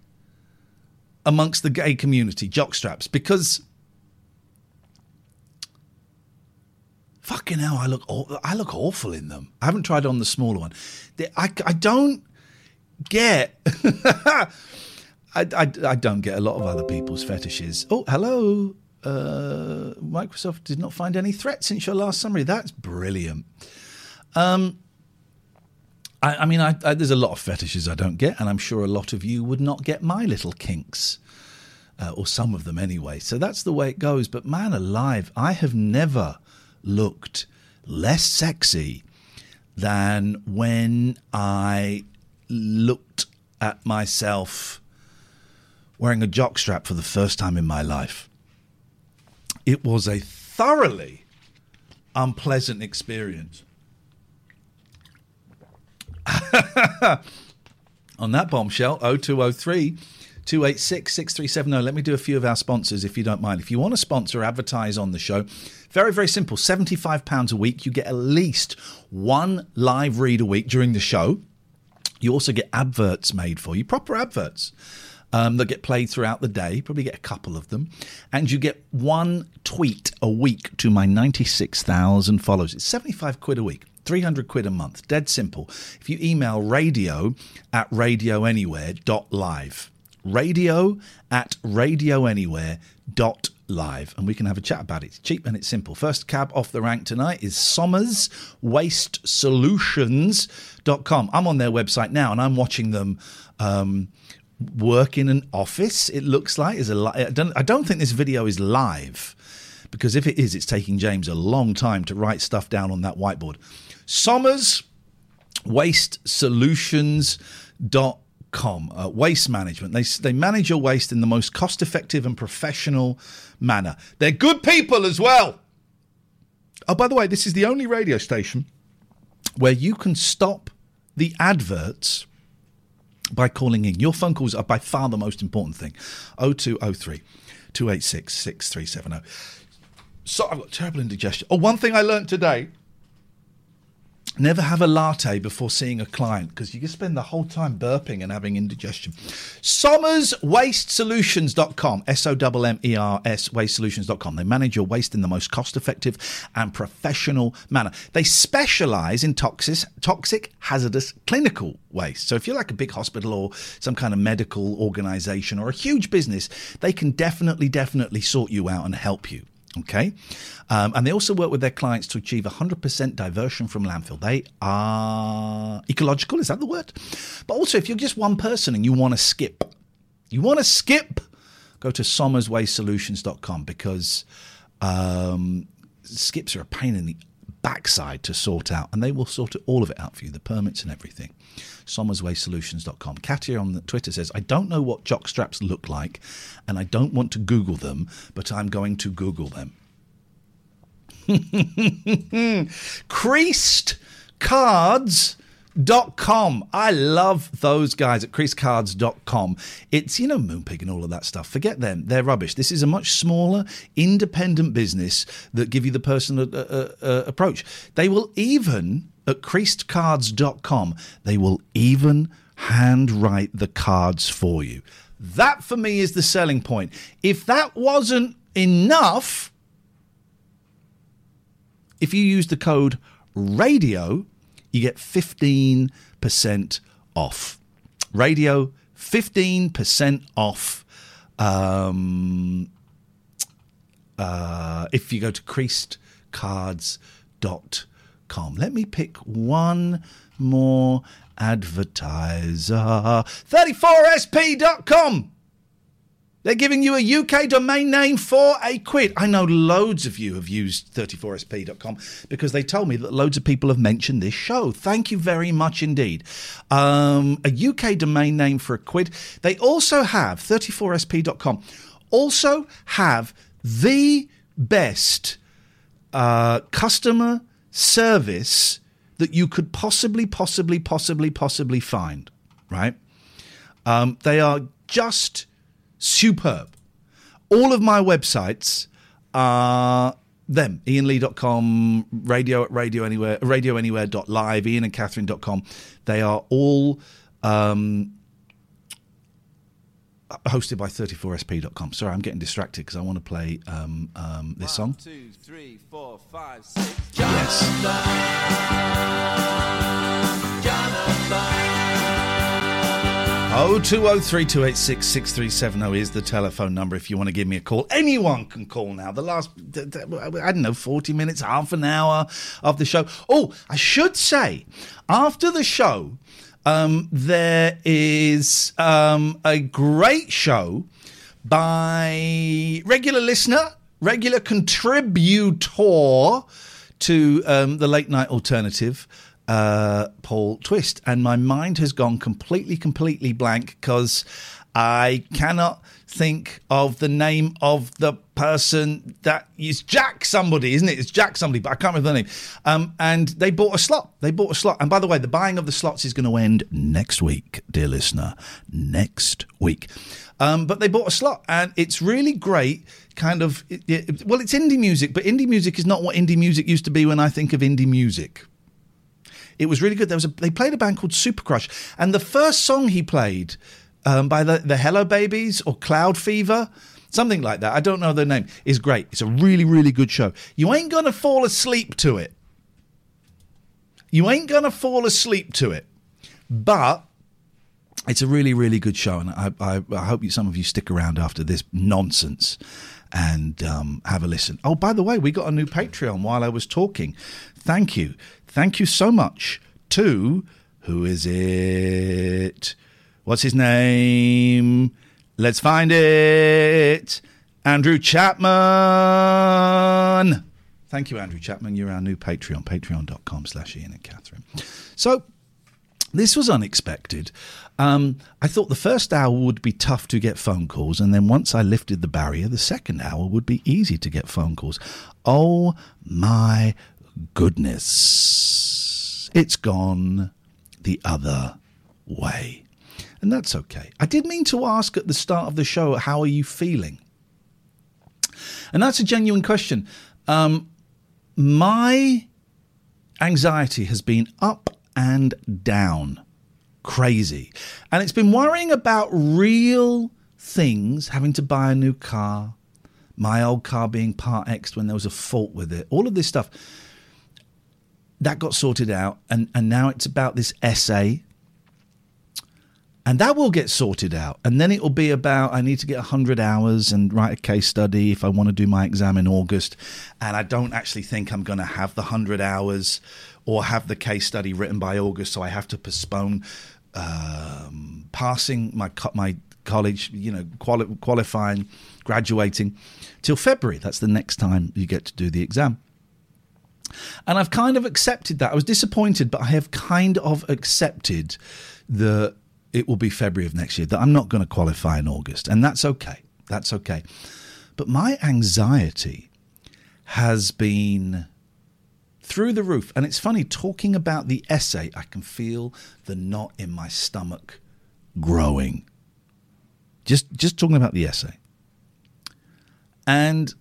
amongst the gay community, jock straps? Because. Fucking hell, I look I look awful in them. I haven't tried on the smaller one. I, I don't get I, I, I don't get a lot of other people's fetishes. Oh, hello. Uh, Microsoft did not find any threats since your last summary. That's brilliant. Um, I, I mean, I, I, there's a lot of fetishes I don't get, and I'm sure a lot of you would not get my little kinks, uh, or some of them anyway. So that's the way it goes. But man alive, I have never looked less sexy than when I looked at myself wearing a jockstrap for the first time in my life. It was a thoroughly unpleasant experience. On that bombshell, 0203 286 6370. Let me do a few of our sponsors if you don't mind. If you want to sponsor, advertise on the show, very, very simple. £75 a week. You get at least one live read a week during the show. You also get adverts made for you, proper adverts um, that get played throughout the day. Probably get a couple of them. And you get one tweet a week to my 96,000 followers. It's 75 quid a week. 300 quid a month. Dead simple. If you email radio at radioanywhere.live, radio at radioanywhere.live, and we can have a chat about it. It's cheap and it's simple. First cab off the rank tonight is Sommers Waste Solutions.com. I'm on their website now and I'm watching them. Um, work in an office. It looks like is a. Li- I don't. I don't think this video is live because if it is, it's taking James a long time to write stuff down on that whiteboard. Sommers Waste Solutions.com. Uh, waste management. They, they manage your waste in the most cost effective and professional manner. They're good people as well. Oh, by the way, this is the only radio station where you can stop the adverts by calling in. Your phone calls are by far the most important thing. 0203 286 6370. So I've got terrible indigestion. Oh, one thing I learned today never have a latte before seeing a client because you can spend the whole time burping and having indigestion. SommersWasteSolutions.com, S O M M E R S WasteSolutions.com. They manage your waste in the most cost effective and professional manner. They specialize in toxic, toxic, hazardous clinical waste. So if you're like a big hospital or some kind of medical organization or a huge business, they can definitely, definitely sort you out and help you. Okay. Um, and they also work with their clients to achieve 100% diversion from landfill. They are ecological, is that the word? But also, if you're just one person and you want to skip, you want to skip, go to sommerswastesolutions.com because um, skips are a pain in the backside to sort out, and they will sort all of it out for you, the permits and everything. SommersWasteSolutions.com. Katia on Twitter says, I don't know what jock straps look like, and I don't want to Google them, but I'm going to Google them. creasedcards.com. I love those guys at creasedcards.com. It's, you know, Moonpig and all of that stuff. Forget them. They're rubbish. This is a much smaller, independent business that give you the personal uh, uh, uh, approach. They will even, at creasedcards.com, they will even handwrite the cards for you. That for me is the selling point. If that wasn't enough, if you use the code radio, you get 15% off. Radio, 15% off. Um, uh, if you go to creasedcards.com. Let me pick one more advertiser. 34sp.com. They're giving you a UK domain name for a quid. I know loads of you have used 34sp.com because they told me that loads of people have mentioned this show. Thank you very much indeed. Um, a UK domain name for a quid. They also have 34sp.com, also have the best uh, customer service that you could possibly, possibly, possibly, possibly find, right? Um, they are just superb. All of my websites are them iainlee.com radio at radio anywhere radio anywhere.live iain and catherine.com they are all um, hosted by 34sp.com. Sorry, I'm getting distracted because I want to play um, um, this song. Two, three, four, five, six. Yes. Oh two oh three two eight six six three seven zero is the telephone number if you want to give me a call. Anyone can call now. The last I don't know forty minutes, half an hour of the show. Oh, I should say after the show, um, there is um, a great show by regular listener, regular contributor to um, the late night alternative, uh, Paul Twist. And my mind has gone completely, completely blank because I cannot think of the name of the person that is Jack somebody, isn't it? It's Jack somebody, but I can't remember the name. Um, and they bought a slot. They bought a slot. And by the way, the buying of the slots is going to end next week, dear listener. Next week. Um, but they bought a slot, and it's really great. Kind of, it, it- well, it's indie music, but indie music is not what indie music used to be when I think of indie music. It was really good. There was a, they played a band called Super Crush, and the first song he played um, by the the Hello Babies or Cloud Fever, something like that. I don't know their name. Is great. It's a really really good show. You ain't gonna fall asleep to it. You ain't gonna fall asleep to it, but it's a really, really good show, and I, I, I hope you, some of you stick around after this nonsense and um, have a listen. Oh, by the way, we got a new Patreon while I was talking. Thank you, thank you so much to who is it? What's his name? Let's find it. Andrew Chapman. Thank you, Andrew Chapman. You're our new Patreon, patreon.com slash Iain and Catherine. So this was unexpected. Um, I thought the first hour would be tough to get phone calls, and then once I lifted the barrier, the second hour would be easy to get phone calls. Oh my goodness. It's gone the other way. And that's okay. I did mean to ask at the start of the show, how are you feeling? And that's a genuine question. Um, my anxiety has been up and down, crazy. And it's been worrying about real things, having to buy a new car, my old car being part X when there was a fault with it, all of this stuff. That got sorted out, and, and now it's about this essay. And that will get sorted out. And then it will be about I need to get 100 hours and write a case study if I want to do my exam in August. And I don't actually think I'm going to have the 100 hours or have the case study written by August. So I have to postpone um, passing my, my college, you know, quali- qualifying, graduating till February. That's the next time you get to do the exam. And I've kind of accepted that. I was disappointed, but I have kind of accepted that it will be February of next year, that I'm not going to qualify in August. And that's okay. That's okay. But my anxiety has been through the roof. And it's funny, talking about the essay, I can feel the knot in my stomach growing. Just, just talking about the essay. And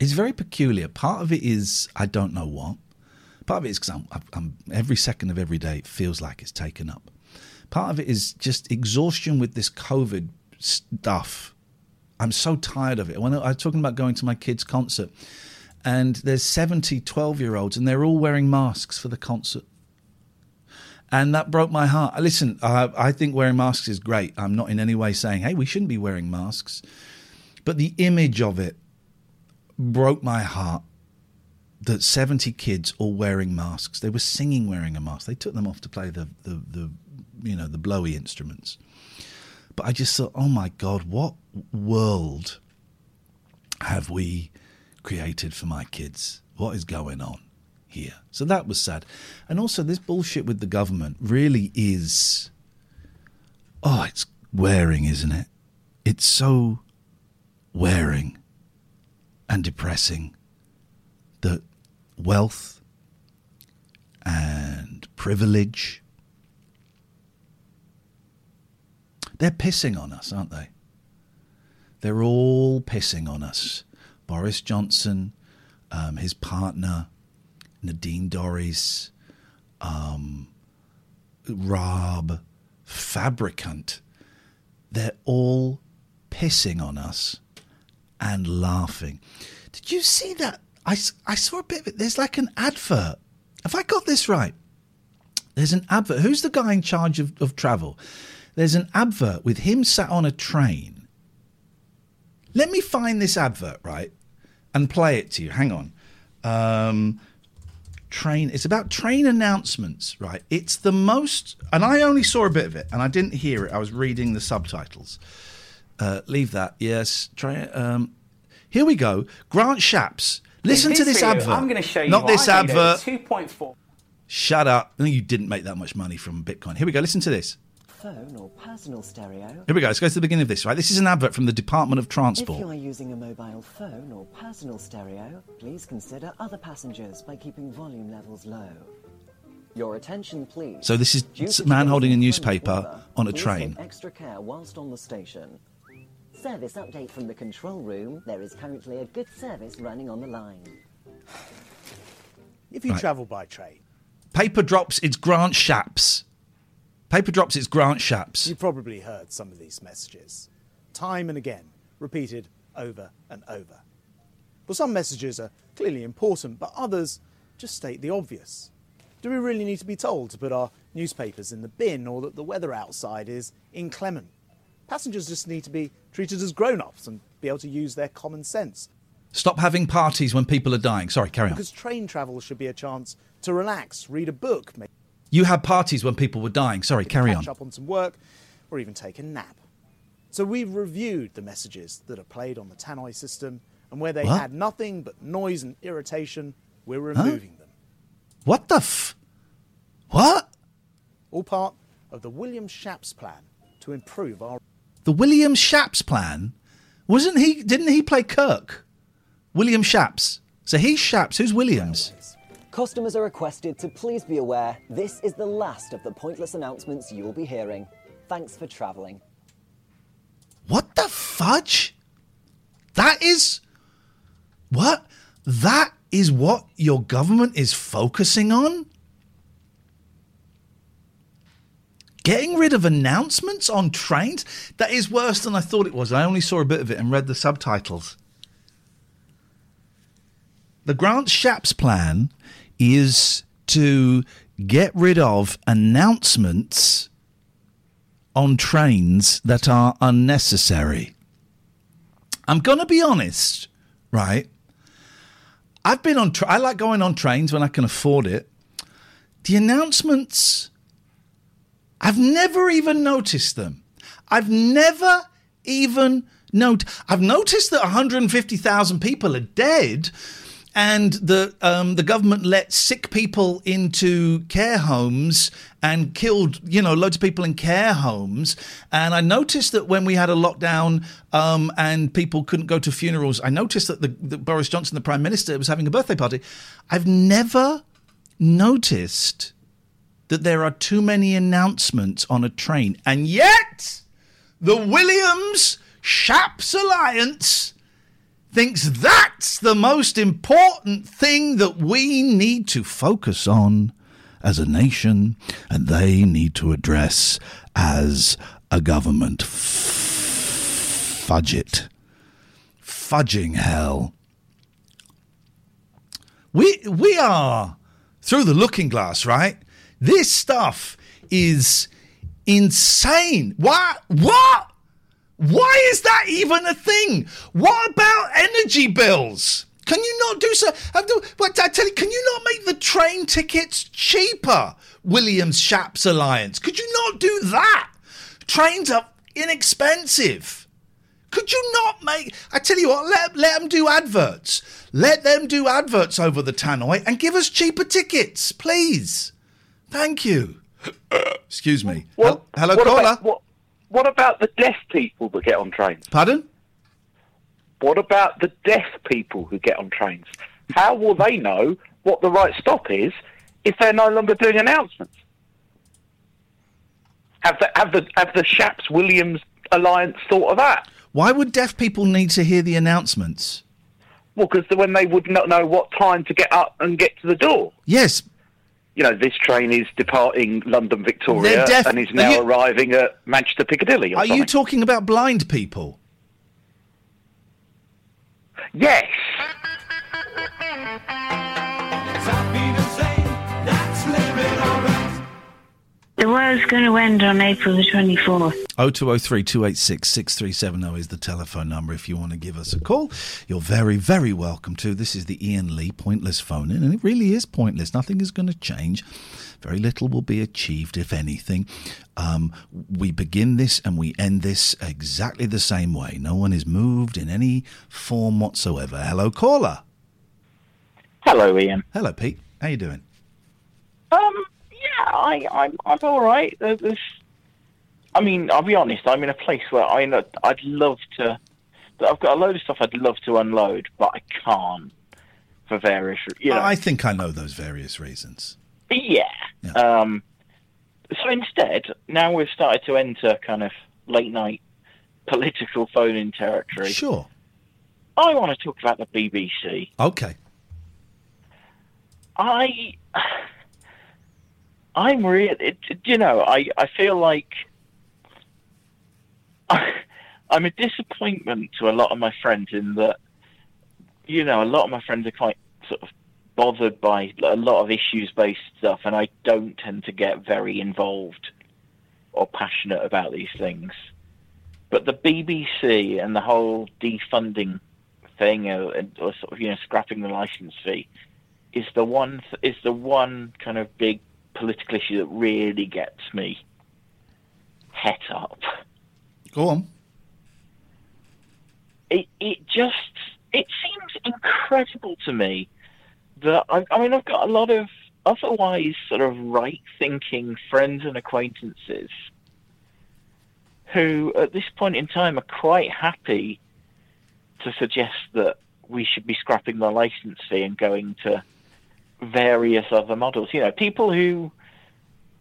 it's very peculiar. Part of it is I don't know what. Part of it is because I'm, I'm every second of every day feels like it's taken up. Part of it is just exhaustion with this COVID stuff. I'm so tired of it. When I was talking about going to my kids' concert, and there's 70 12 year olds, and they're all wearing masks for the concert. And that broke my heart. Listen, I, I think wearing masks is great. I'm not in any way saying, hey, we shouldn't be wearing masks. But the image of it broke my heart that 70 kids all wearing masks. They were singing wearing a mask. They took them off to play the, the, the you know, the blowy instruments. But I just thought, oh my God, what world have we created for my kids? What is going on here? So that was sad. And also, this bullshit with the government really is. Oh, it's wearing, isn't it? It's so wearing and depressing that wealth and privilege they're pissing on us aren't they they're all pissing on us boris johnson um, his partner nadine dorries um, rob fabricant they're all pissing on us and laughing. Did you see that? I, I saw a bit of it. There's like an advert. Have I got this right? There's an advert. Who's the guy in charge of, of travel? There's an advert with him sat on a train. Let me find this advert, right? And play it to you. Hang on. Um, train. It's about train announcements, right? It's the most, and I only saw a bit of it, and I didn't hear it. I was reading the subtitles. Uh, leave that. Yes. Try. Um, here we go. Grant Shapps. Listen to this video, advert. I'm going to show you Not this I advert. 2.4 Shut up. No, You didn't make that much money from Bitcoin. Here we go. Listen to this. phone or personal stereo. Here we go. Let's go to the beginning of this, right? This is an advert from the Department of Transport. If Transport. you are using a mobile phone or personal stereo, please consider other passengers by keeping volume levels low. Your attention, please. So this is Due a man holding a newspaper weather, on a train. take extra care whilst on the station. Service update from the control room. There is currently a good service running on the line. If you Right. travel by train, Paper drops. It's Grant Shapps. Paper drops. It's Grant Shapps. you've probably heard some of these messages, time and again, repeated over and over. Well, some messages are clearly important, but others just state the obvious. Do we really need to be told to put our newspapers in the bin or that the weather outside is inclement? Passengers just need to be treated as grown ups and be able to use their common sense. Stop having parties when people are dying. Sorry, carry on. Because train travel should be a chance to relax, read a book, maybe You had parties when people were dying. Sorry, carry on. catch up on some work, or even take a nap. So we've reviewed the messages that are played on the Tannoy system, and where they What? had nothing but noise and irritation, we're Huh? removing them. What the f? What? All part of the William Shapps plan to improve our. The William Shapps plan? Wasn't he? Didn't he play Kirk? William Shapps. So he's Shapps. Who's Williams? Customers are requested to please be aware this is the last of the pointless announcements you will be hearing. Thanks for travelling. What the fudge? That is. What? That is what your government is focusing on? Getting rid of announcements on trains? That is worse than I thought it was. I only saw a bit of it and read the subtitles. The Grant Shapps plan is to get rid of announcements on trains that are unnecessary. I'm going to be honest, right? I've been on. Tra- I like going on trains when I can afford it. The announcements, I've never even noticed them. I've never even note. I've noticed that 150,000 people are dead, and the um, the government let sick people into care homes and killed you know loads of people in care homes. And I noticed that when we had a lockdown um, and people couldn't go to funerals, I noticed that the, the Boris Johnson, the Prime Minister, was having a birthday party. I've never noticed that there are too many announcements on a train, and yet the Williams Shapps Alliance thinks that's the most important thing that we need to focus on as a nation and they need to address as a government. Fudge it. Fudging hell. We we are through the looking glass, right? This stuff is insane. What? What? Why is that even a thing? What about energy bills? Can you not do so? I What I tell you, can you not make the train tickets cheaper? Williams Shapps Alliance. Could you not do that? Trains are inexpensive. Could you not make? I tell you what, let let them do adverts. Let them do adverts over the tannoy and give us cheaper tickets, please. Thank you. Excuse me. Hel- Hello, what caller. About, what, what about the deaf people that get on trains? Pardon? What about the deaf people who get on trains? How will they know what the right stop is if they're no longer doing announcements? Have the have the have the Shapps Williams alliance thought of that? Why would deaf people need to hear the announcements? Well, because when they would not know what time to get up and get to the door. Yes, you know, this train is departing London Victoria They're and is now you- arriving at Manchester Piccadilly. Are you talking about blind people? Yes. The world's going to end on April the 24th. 0203 286 6370 is the telephone number if you want to give us a call. You're very, very welcome to. This is the Iain Lee Pointless Phone In, and it really is pointless. Nothing is going to change. Very little will be achieved, if anything. Um, we begin this and we end this exactly the same way. No one is moved in any form whatsoever. Hello, caller. Hello, Iain. Hello, Pete. How are you doing? Um, yeah, I, I'm, I'm all right. There- There's, I mean, I'll be honest. I'm in a place where I know I'd love to. I've got a load of stuff I'd love to unload, but I can't for various, you know. I think I know those various reasons. Yeah. Um, so instead, now we've started to enter kind of late night political phone in territory. Sure. I want to talk about the BBC. Okay. I, I'm really, you know, I, I feel like I'm a disappointment to a lot of my friends in that, you know, a lot of my friends are quite sort of bothered by a lot of issues based stuff, and I don't tend to get very involved or passionate about these things. But the BBC and the whole defunding thing, uh, or, or sort of you know scrapping the license fee, is the one is the one kind of big political issue that really gets me het up. Go on. It it just it seems incredible to me that I, I mean I've got a lot of otherwise sort of right thinking friends and acquaintances who at this point in time are quite happy to suggest that we should be scrapping the license fee and going to various other models. You know, people who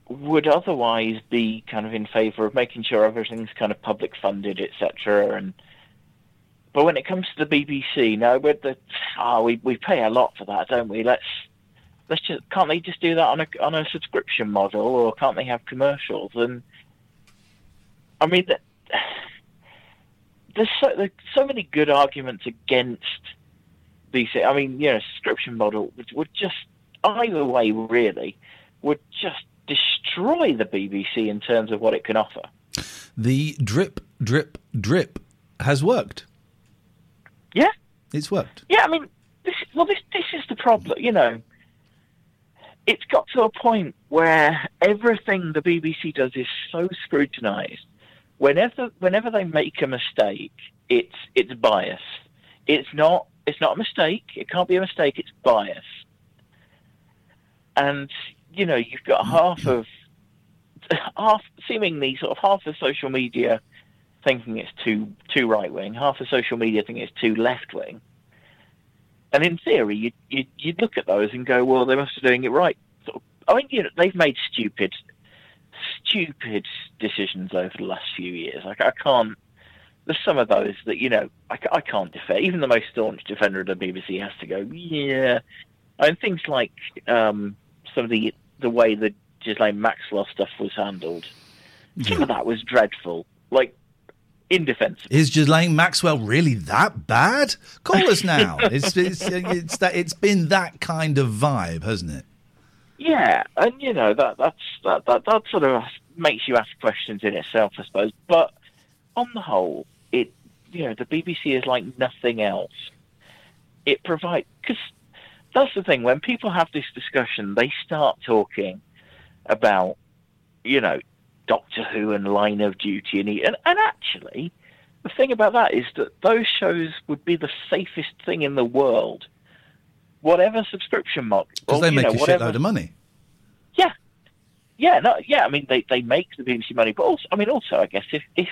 would otherwise be kind of in favour of making sure everything's kind of public funded, etc. And but when it comes to the BBC, no, we're the oh, we we pay a lot for that, don't we? Let's let's just can't they just do that on a on a subscription model, or can't they have commercials? And I mean, th- there's so there's so many good arguments against these. I mean, you know, subscription model would, would just either way really would just destroy the BBC in terms of what it can offer. The drip, drip, drip has worked. Yeah, It's worked. yeah. I mean, this well, this this is the problem. You know, it's got to a point where everything the BBC does is so scrutinised. Whenever whenever they make a mistake, it's it's bias. It's not it's not a mistake. It can't be a mistake. It's bias. And you know, you've got mm. half of half seemingly sort of half of social media thinking it's too too right wing, half of social media thinking it's too left wing. And in theory, you you you'd look at those and go, well, they must be doing it right. Sort of, I mean, you know, they've made stupid, stupid decisions over the last few years. Like I can't. There's some of those that you know I, I can't defend. Even the most staunch defender of the BBC has to go, yeah. And things like um, some of the the way the Ghislaine Maxwell stuff was handled. Some of that was dreadful. Like indefensible. Is Ghislaine Maxwell really that bad? Call us now. it's, it's, it's, that, it's been that kind of vibe, hasn't it? Yeah, and you know that that's that that, that sort of makes you ask questions in itself, I suppose. But on the whole, it you know the BBC is like nothing else. It provides because that's the thing when people have this discussion, they start talking about you know Doctor Who and Line of Duty and and, and actually the thing about that is that those shows would be the safest thing in the world. Whatever subscription model, Because they make know, a whatever- shitload of money. yeah, yeah, no, yeah. I mean, they they make the BBC money, but also, I mean, also, I guess if if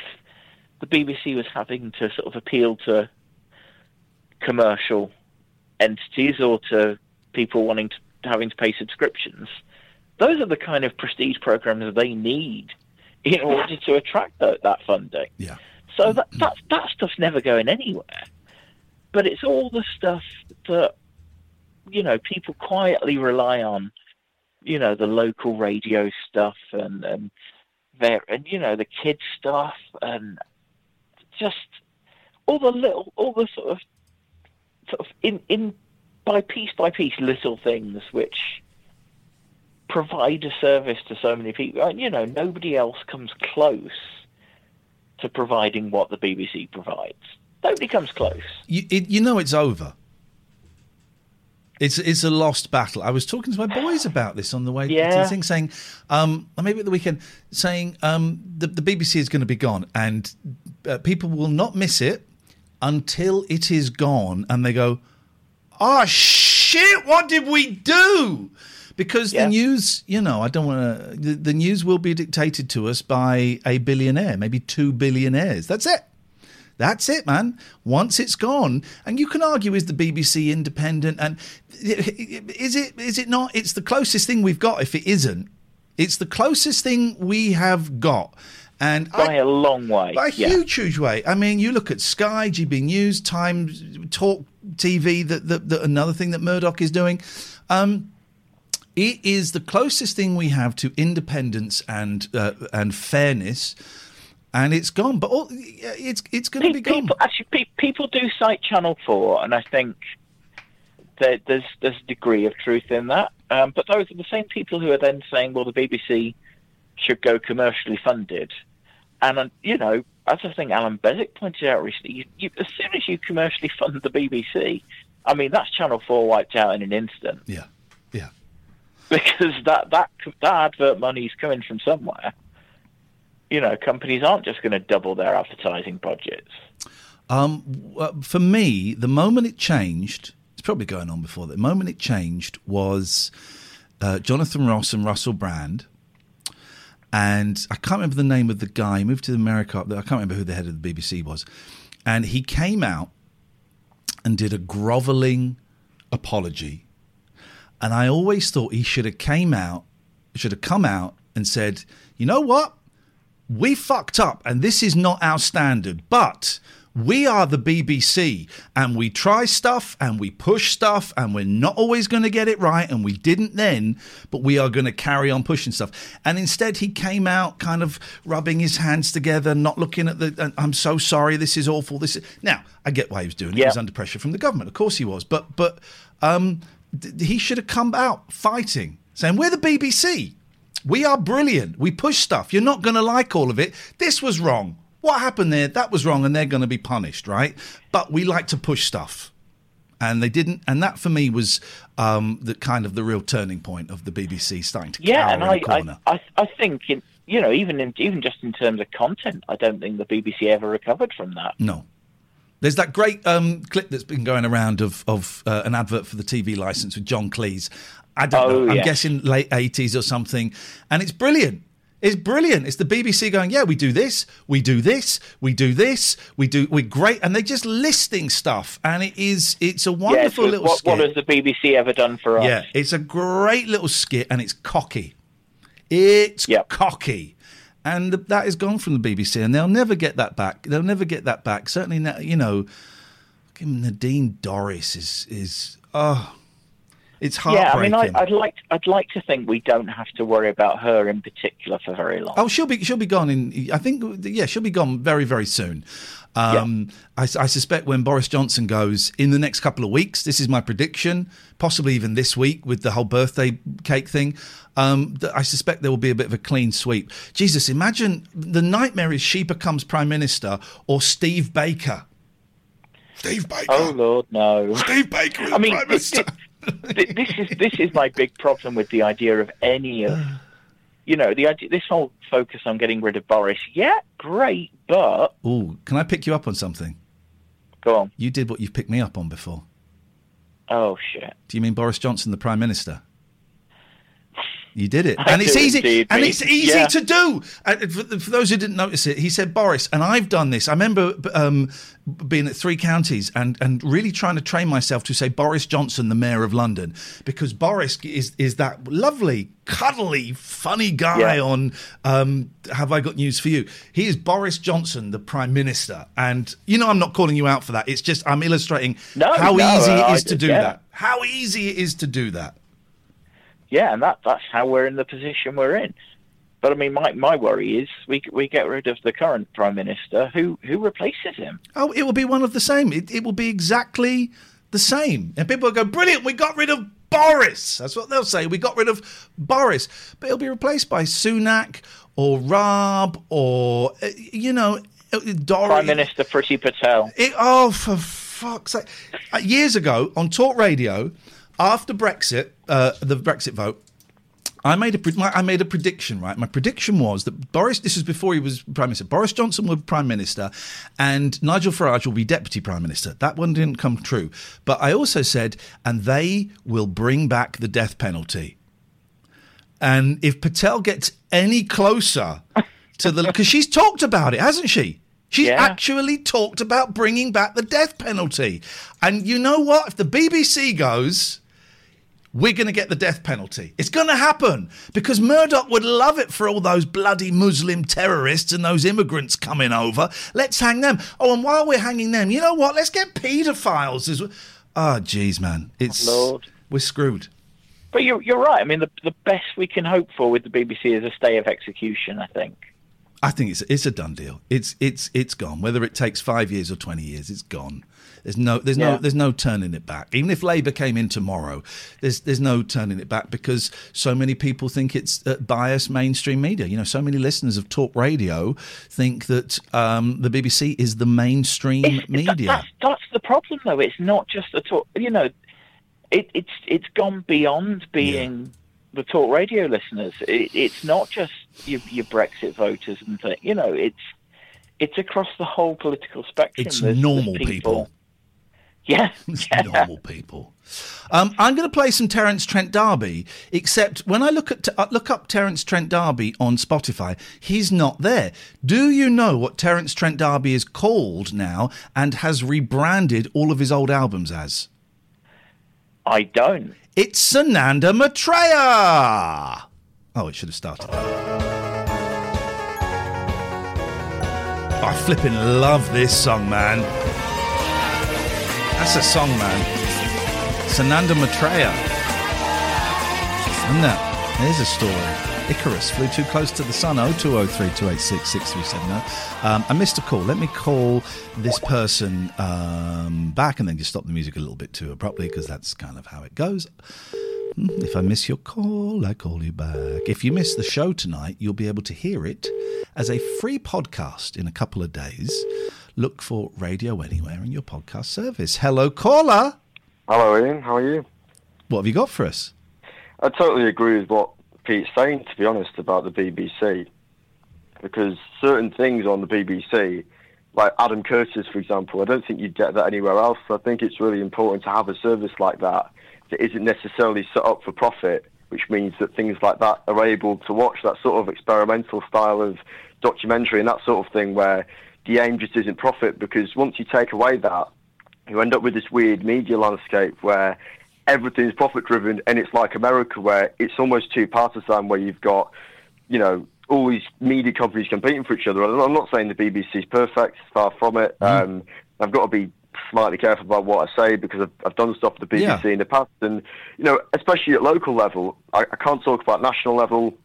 the BBC was having to sort of appeal to commercial entities or to people wanting to having to pay subscriptions, those are the kind of prestige programs that they need in order to attract tho- that funding. Yeah. So that that that stuff's never going anywhere. But it's all the stuff that you know people quietly rely on you know, the local radio stuff and and and you know the kids stuff and just all the little, all the sort of sort of in in by piece by piece little things which provide a service to so many people. And, you know, nobody else comes close to providing what the BBC provides. Nobody comes close. You, it, you know it's over. It's it's a lost battle. I was talking to my boys about this on the way to the thing, saying, um, maybe at the weekend, saying um, the, the BBC is going to be gone, and uh, people will not miss it until it is gone, and they go, "Oh shit! What did we do?" Because the news, you know, I don't want to. The, the news will be dictated to us by a billionaire, maybe two billionaires. That's it. That's it, man. Once it's gone, and you can argue is the BBC independent, and is it? Is it not? It's the closest thing we've got. If it isn't, it's the closest thing we have got, and By a long way. by a yeah. huge, huge way. I mean, you look at Sky, GB News, Time, Talk TV. That, that, that another thing that Murdoch is doing. Um, it is the closest thing we have to independence and uh, and fairness, and it's gone. But all, it's it's going to be gone. People, actually, people do cite Channel Four, and I think that there's there's a degree of truth in that. Um, but those are the same people who are then saying, well, the BBC should go commercially funded. And uh, you know, as I think Alan Bezick pointed out recently, you, you, as soon as you commercially fund the BBC, I mean that's Channel Four wiped out in an instant. Yeah, yeah. Because that that that advert money is coming from somewhere. You know, companies aren't just going to double their advertising budgets. Um, for me, the moment it changed, it's probably going on before that. The moment it changed was uh, Jonathan Ross and Russell Brand. And I can't remember the name of the guy. He moved to America. I can't remember who the head of the BBC was. And he came out and did a groveling apology. And I always thought he should have came out, should have come out and said, you know what? We fucked up and this is not our standard, but we are the BBC and we try stuff and we push stuff and we're not always going to get it right and we didn't then, but we are going to carry on pushing stuff. And instead, he came out kind of rubbing his hands together, not looking at the, I'm so sorry, this is awful. This is, now, I get why he was doing it. He was under pressure from the government. Of course he was. But, but, um, d- he should have come out fighting, saying, We're the BBC. We are brilliant. We push stuff. You're not going to like all of it. This was wrong. What happened there? That was wrong, and they're going to be punished, right? But we like to push stuff, and they didn't. And that for me was um, the kind of the real turning point of the BBC starting to Yeah, and I. I, I, I think in, you know, even in, even just in terms of content, I don't think the BBC ever recovered from that. No. There's that great um, clip that's been going around of of uh, an advert for the TV license with John Cleese. I don't Oh, know. I'm yes. guessing late 80s or something, and it's brilliant. It's brilliant. It's the BBC going, yeah, we do this, we do this, we do this, we do, we're great, and they're just listing stuff, and it is, it's a wonderful yes, little what, skit. what has the BBC ever done for us? Yeah, it's a great little skit, and it's cocky. It's cocky, and that is gone from the BBC, and they'll never get that back. They'll never get that back. Certainly, now, you know, Nadine Dorries is is oh, it's Yeah, I mean. I, I'd like I'd like to think we don't have to worry about her in particular for very long. Oh, she'll be she'll be gone in. I think yeah, she'll be gone very very soon. Um, I, I suspect when Boris Johnson goes in the next couple of weeks, this is my prediction, possibly even this week with the whole birthday cake thing. Um, I suspect there will be a bit of a clean sweep. Jesus, imagine the nightmare is she becomes prime minister or Steve Baker. Steve Baker. Oh Lord, no. Steve Baker. I mean, this, is this is my big problem with the idea of any of, you know, the idea. This whole focus on getting rid of Boris. Yeah, great, but Oh, can I pick you up on something? Go on. You did what you've picked me up on before. oh shit. Do you mean Boris Johnson, the Prime Minister? You did it, I and it's easy, indeed, and it's easy Yeah. to do. For, for those who didn't notice it, he said Boris, and I've done this. I remember um, being at three counties and and really trying to train myself to say Boris Johnson, the Mayor of London, because Boris is is that lovely, cuddly, funny guy Yeah. on um, Have I Got News for You? He is Boris Johnson, the Prime Minister, and you know I'm not calling you out for that. It's just I'm illustrating No, how no, easy it is I- to do yeah. that. How easy it is to do that. Yeah, and that that's how we're in the position we're in. But I mean, my my worry is we we get rid of the current prime minister. Who who replaces him? Oh, it will be one of the same. It, it will be exactly the same. And people will go, brilliant, we got rid of Boris. That's what they'll say. We got rid of Boris. But he'll be replaced by Sunak or Raab or, uh, you know, uh, Dory. Prime Minister Priti Patel. It, oh, for fuck's sake. Uh, years ago on Talk Radio, after Brexit, uh, the Brexit vote, I made a I made a prediction, right? My prediction was that Boris. This is before he was prime minister. Boris Johnson will be prime minister, and Nigel Farage will be deputy prime minister. That one didn't come true. But I also said, and they will bring back the death penalty. And if Patel gets any closer to the, because she's talked about it, hasn't she? She's Yeah. actually talked about bringing back the death penalty. And you know what? If the BBC goes, we're going to get the death penalty. It's going to happen because Murdoch would love it for all those bloody Muslim terrorists and those immigrants coming over. Let's hang them. Oh, and while we're hanging them, you know what? Let's get paedophiles as well. Oh, ah, jeez, man. It's Lord. we're screwed. But you're you're right. I mean, the the best we can hope for with the BBC is a stay of execution. I think. I think it's it's a done deal. It's it's it's gone. Whether it takes five years or twenty years, it's gone. There's no there's no there's no turning it back. Even if Labour came in tomorrow, there's there's no turning it back because so many people think it's uh, biased mainstream media. You know, so many listeners of talk radio think that um, the BBC is the mainstream media. That's that's the problem, though. It's not just the talk. You know, it, it's it's gone beyond being the talk radio listeners. It, it's not just your, your Brexit voters and things. You know, it's it's across the whole political spectrum. It's There's- there's normal people. Yeah, It's normal people. Um, I'm going to play some Terence Trent D'Arby, except when I look at uh, look up Terence Trent D'Arby on Spotify, he's not there. Do you know what Terence Trent D'Arby is called now and has rebranded all of his old albums as? I don't. It's Sananda Maitreya. Oh, it should have started. I flipping love this song, man. That's a song, man. Sananda Maitreya. Isn't that? There's a story. Icarus flew too close to the sun. 0203 286 6370. Um, I missed a call. Let me call this person um, back and then just stop the music a little bit too abruptly because that's kind of how it goes. Hmm, If I miss your call, I call you back. If you miss the show tonight, you'll be able to hear it as a free podcast in a couple of days. Look for Radio Anywhere in your podcast service. Hello, caller. Hello, Iain. How are you? What have you got for us? I totally agree with what Pete's saying, to be honest, about the BBC. Because certain things on the BBC, like Adam Curtis, for example, I don't think you'd get that anywhere else. I think it's really important to have a service like that that isn't necessarily set up for profit, which means that things like that are able to watch that sort of experimental style of documentary and that sort of thing where the aim just isn't profit. Because once you take away that, you end up with this weird media landscape where everything's profit driven and it's like America where it's almost too partisan where you've got, you know, all these media companies competing for each other. I'm not saying the BBC is perfect, far from it. Um, I've got to be slightly careful about what I say because I've, I've done stuff for the BBC Yeah. in the past and, you know, especially at local level, I, I can't talk about national level.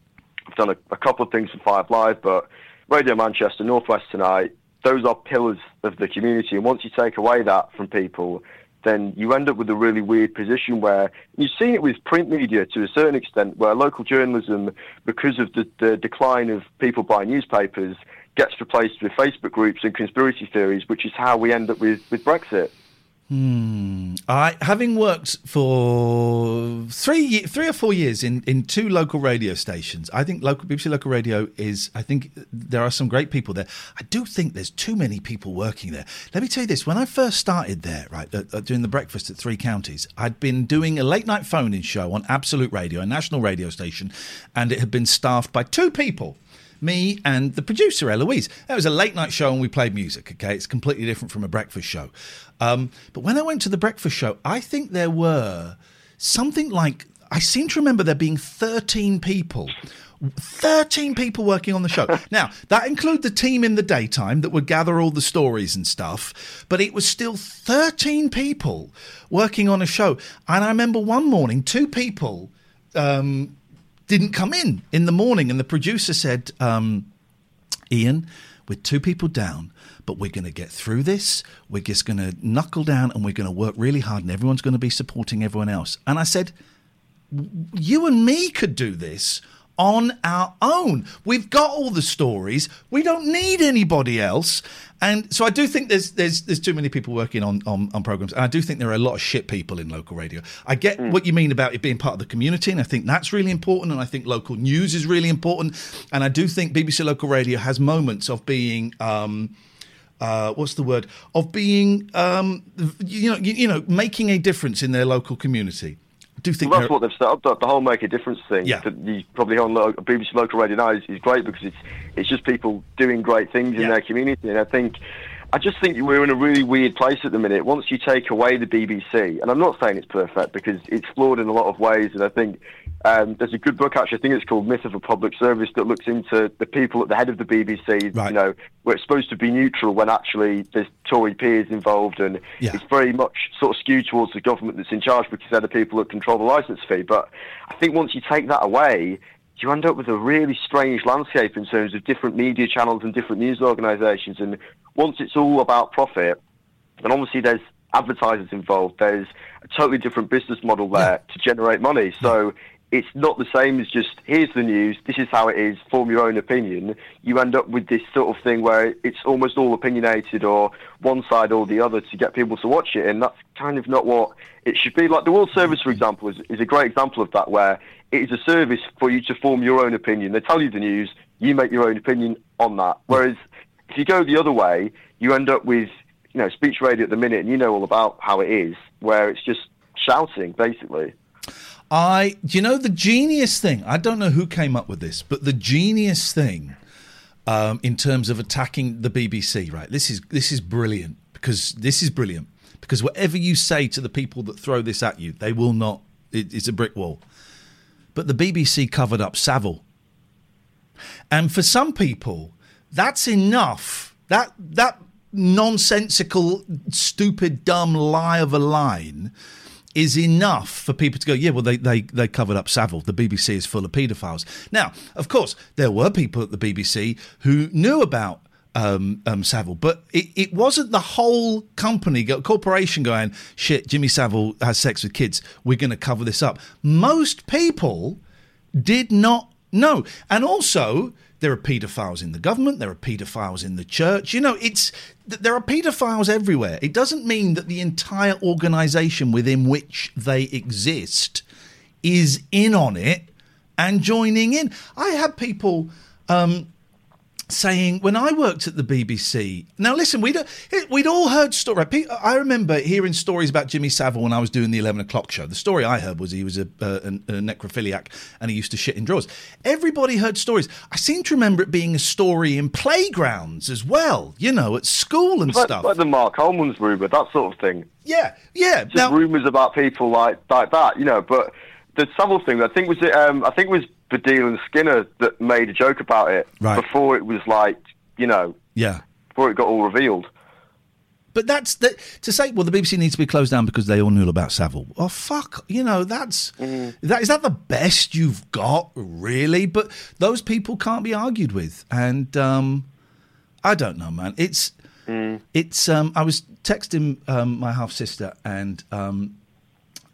I've done a, a couple of things for Five Live, but Radio Manchester, Northwest Tonight, those are pillars of the community. And once you take away that from people, then you end up with a really weird position where you've seen it with print media to a certain extent, where local journalism, because of the, the decline of people buying newspapers, gets replaced with Facebook groups and conspiracy theories, which is how we end up with, with Brexit. Hmm. I having worked for three three or four years in, in two local radio stations. I think local BBC local radio is. I think there are some great people there. I do think there's too many people working there. Let me tell you this: when I first started there, right, uh, uh, doing the breakfast at Three Counties, I'd been doing a late night phone-in show on Absolute Radio, a national radio station, and it had been staffed by two people me and the producer Eloise. It was a late night show and we played music. Okay, it's completely different from a breakfast show. Um, but when I went to the breakfast show, I think there were something like I seem to remember there being thirteen people. 13 people working on the show. Now, that include the team in the daytime that would gather all the stories and stuff, but it was still 13 people working on a show. And I remember one morning, two people um, didn't come in in the morning, and the producer said, um, "Iain, we're two people down." But we're going to get through this. We're just going to knuckle down and we're going to work really hard, and everyone's going to be supporting everyone else. And I said, you and me could do this on our own. We've got all the stories. We don't need anybody else. And so I do think there's there's there's too many people working on, on, on programs. And I do think there are a lot of shit people in local radio. I get what you mean about it being part of the community, and I think that's really important. And I think local news is really important. And I do think BBC Local Radio has moments of being um, uh, what's the word of being um, you know you, you know making a difference in their local community. Do think Well, that's what they've set up. The, the whole make a difference thing. Yeah. That you probably on lo- BBC local radio now is, is great because it's it's just people doing great things in their community. And I think I just think we're in a really weird place at the minute. Once you take away the BBC, and I'm not saying it's perfect because it's flawed in a lot of ways. And I think um, there's a good book actually. I think it's called Myth of a Public Service that looks into the people at the head of the BBC. You know, where it's supposed to be neutral when actually there's Tory peers involved, and it's very much sort of skewed towards the government that's in charge because they're the people that control the licence fee. But I think once you take that away, you end up with a really strange landscape in terms of different media channels and different news organisations. And once it's all about profit, and obviously there's advertisers involved, there's a totally different business model there to generate money. So it's not the same as just here's the news, this is how it is, form your own opinion. You end up with this sort of thing where it's almost all opinionated or one side or the other to get people to watch it, and that's kind of not what it should be. Like the World Service, for mm-hmm. example, is, is a great example of that, where it is a service for you to form your own opinion. They tell you the news, you make your own opinion on that. Whereas if you go the other way, you end up with you know speech radio at the minute, and you know all about how it is, where it's just shouting basically. I, do you know, the genius thing. I don't know who came up with this, but the genius thing um, in terms of attacking the BBC. Right, this is this is brilliant because this is brilliant because whatever you say to the people that throw this at you, they will not. It, it's a brick wall. But the BBC covered up Savile, and for some people, that's enough. That that nonsensical, stupid, dumb lie of a line is enough for people to go, yeah, well, they, they, they covered up Savile. The BBC is full of paedophiles. Now, of course, there were people at the BBC who knew about um, um, Savile, but it, it wasn't the whole company, corporation going, shit, Jimmy Savile has sex with kids. We're going to cover this up. Most people did not know. And also, there are paedophiles in the government, there are paedophiles in the church. You know, it's there are paedophiles everywhere. It doesn't mean that the entire organization within which they exist is in on it and joining in. I had people um, saying when I worked at the BBC. Now, listen, we'd we'd all heard stories. I remember hearing stories about Jimmy Savile when I was doing the eleven o'clock show. The story I heard was he was a, uh, a, a necrophiliac and he used to shit in drawers. Everybody heard stories. I seem to remember it being a story in playgrounds as well. You know, at school and Like, stuff. like the Marc Almond's rumour, that sort of thing. Yeah, yeah. Just rumours about people like like that, you know. But the Savile thing, I think was it. Um, I think it was Baddiel and Skinner that made a joke about it Right. before it was like, you know, yeah. before it got all revealed. But that's the, to say. Well, the BBC needs to be closed down because they all knew about Savile. Oh fuck! You know that's that is that the best you've got, really? But those people can't be argued with, and um, I don't know, man. It's it's. Um, I was texting um, my half sister, and um,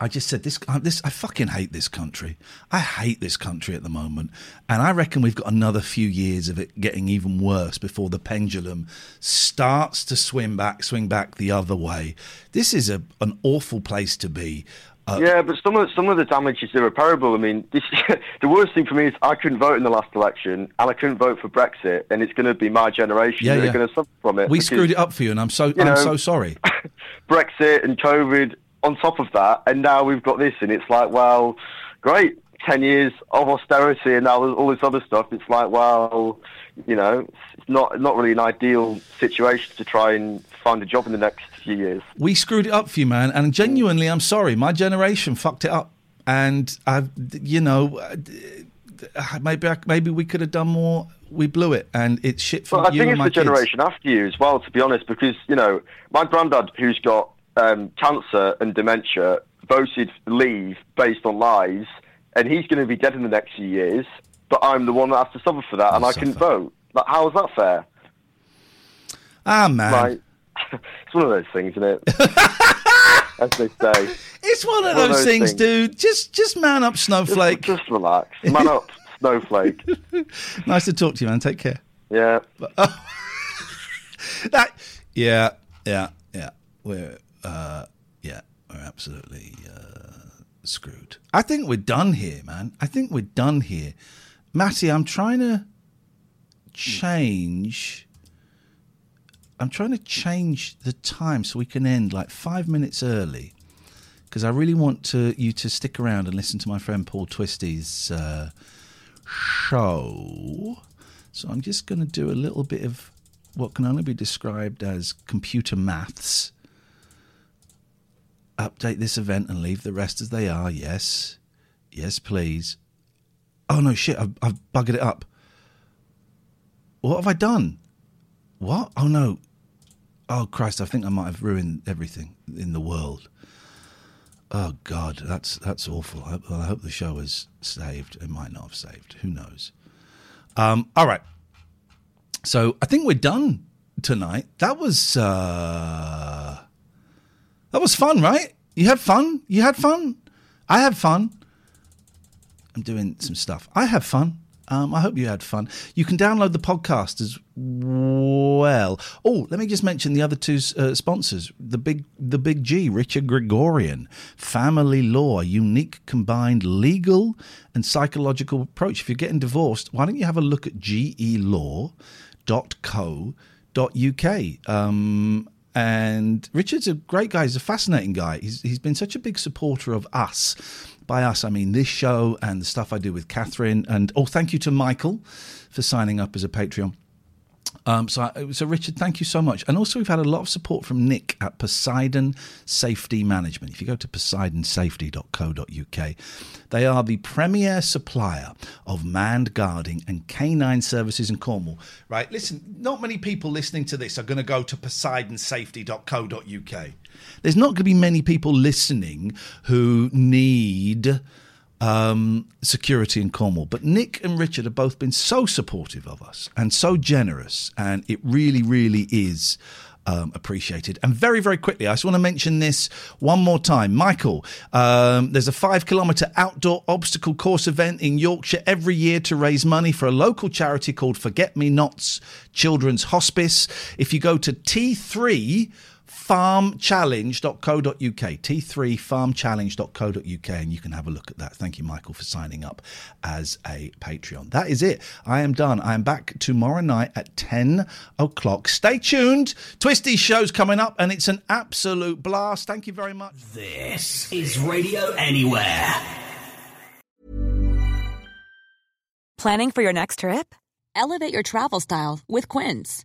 I just said this. uh, This I fucking hate this country. I hate this country at the moment, and I reckon we've got another few years of it getting even worse before the pendulum starts to swing back, swing back the other way. This is a an awful place to be. Uh, yeah, but some of some of the damage is irreparable. I mean, this, the worst thing for me is I couldn't vote in the last election, and I couldn't vote for Brexit, and it's going to be my generation Yeah, that yeah. are going to suffer from it. we because screwed it up for you, and I'm so I'm know- so sorry. Brexit and COVID on top of that, and now we've got this, and it's like, well, great, ten years of austerity, and now all this other stuff. It's like, well, you know, it's not not really an ideal situation to try and find a job in the next few years. We screwed it up for you, man, and genuinely, I'm sorry. My generation fucked it up, and I, you know, uh, maybe I, maybe we could have done more. We blew it, and it's shit for Well, I think it's the kids. generation after you as well, to be honest, because, you know, my granddad, who's got um, cancer and dementia, voted leave based on lies, and he's going to be dead in the next few years, but I'm the one that has to suffer for that, and I can vote. Like, how is that fair? Ah, man. Like, it's one of those things, isn't it? As they say. It's one of those, things, dude. Just, just man up, snowflake. Just, just relax. Man up, snowflake. nice to talk to you, man. Take care. Yeah. That, yeah, yeah, yeah. We're, uh, yeah, we're absolutely uh, screwed. I think we're done here, man. I think we're done here. Matty, I'm trying to change. I'm trying to change the time so we can end like five minutes early because I really want to you to stick around and listen to my friend Paul Twisty's uh, show. So I'm just going to do a little bit of what can only be described as computer maths. Update this event and leave the rest as they are. Yes. Yes, please. Oh, no, shit. I've, I've buggered it up. What have I done? What? Oh, no. Oh, Christ. I think I might have ruined everything in the world. Oh, God. That's that's awful. I, well, I hope the show is saved. It might not have saved. Who knows? Um, all right. So I think we're done tonight. That was uh, that was fun, right? You had fun. You had fun. I had fun. I'm doing some stuff. I had fun. Um, I hope you had fun. You can download the podcast as well. Oh, let me just mention the other two uh, sponsors: the big, the big G, Richard Gregorian, Family Law, unique combined legal and psychological approach. If you're getting divorced, why don't you have a look at gelaw.co.uk? Um, and Richard's a great guy. He's a fascinating guy. He's he's been such a big supporter of us. By us, I mean this show and the stuff I do with Catherine. And oh, thank you to Michael for signing up as a Patreon. Um, so, I- so Richard, thank you so much. And also, we've had a lot of support from Nick at Poseidon Safety Management. If you go to poseidonsafety.co.uk, they are the premier supplier of manned guarding and canine services in Cornwall. Right? Listen, not many people listening to this are going to go to poseidonsafety.co.uk. There's not going to be many people listening who need um, security in Cornwall. But Nick and Richard have both been so supportive of us and so generous, and it really, really is. Um, appreciated. And very, very quickly, I just want to mention this one more time. Michael, um, there's a five kilometre outdoor obstacle course event in Yorkshire every year to raise money for a local charity called Forget Me Nots Children's Hospice. If you go to T3 farmchallenge.co.uk t3 farmchallenge.co.uk and you can have a look at that. Thank you michael for signing up as a patreon. That is it. I am done. I am back tomorrow night at 10 o'clock. Stay tuned. Twisty show's coming up and it's an absolute blast. Thank you very much. This is Radio Anywhere. Planning for your next trip? Elevate your travel style with Quince.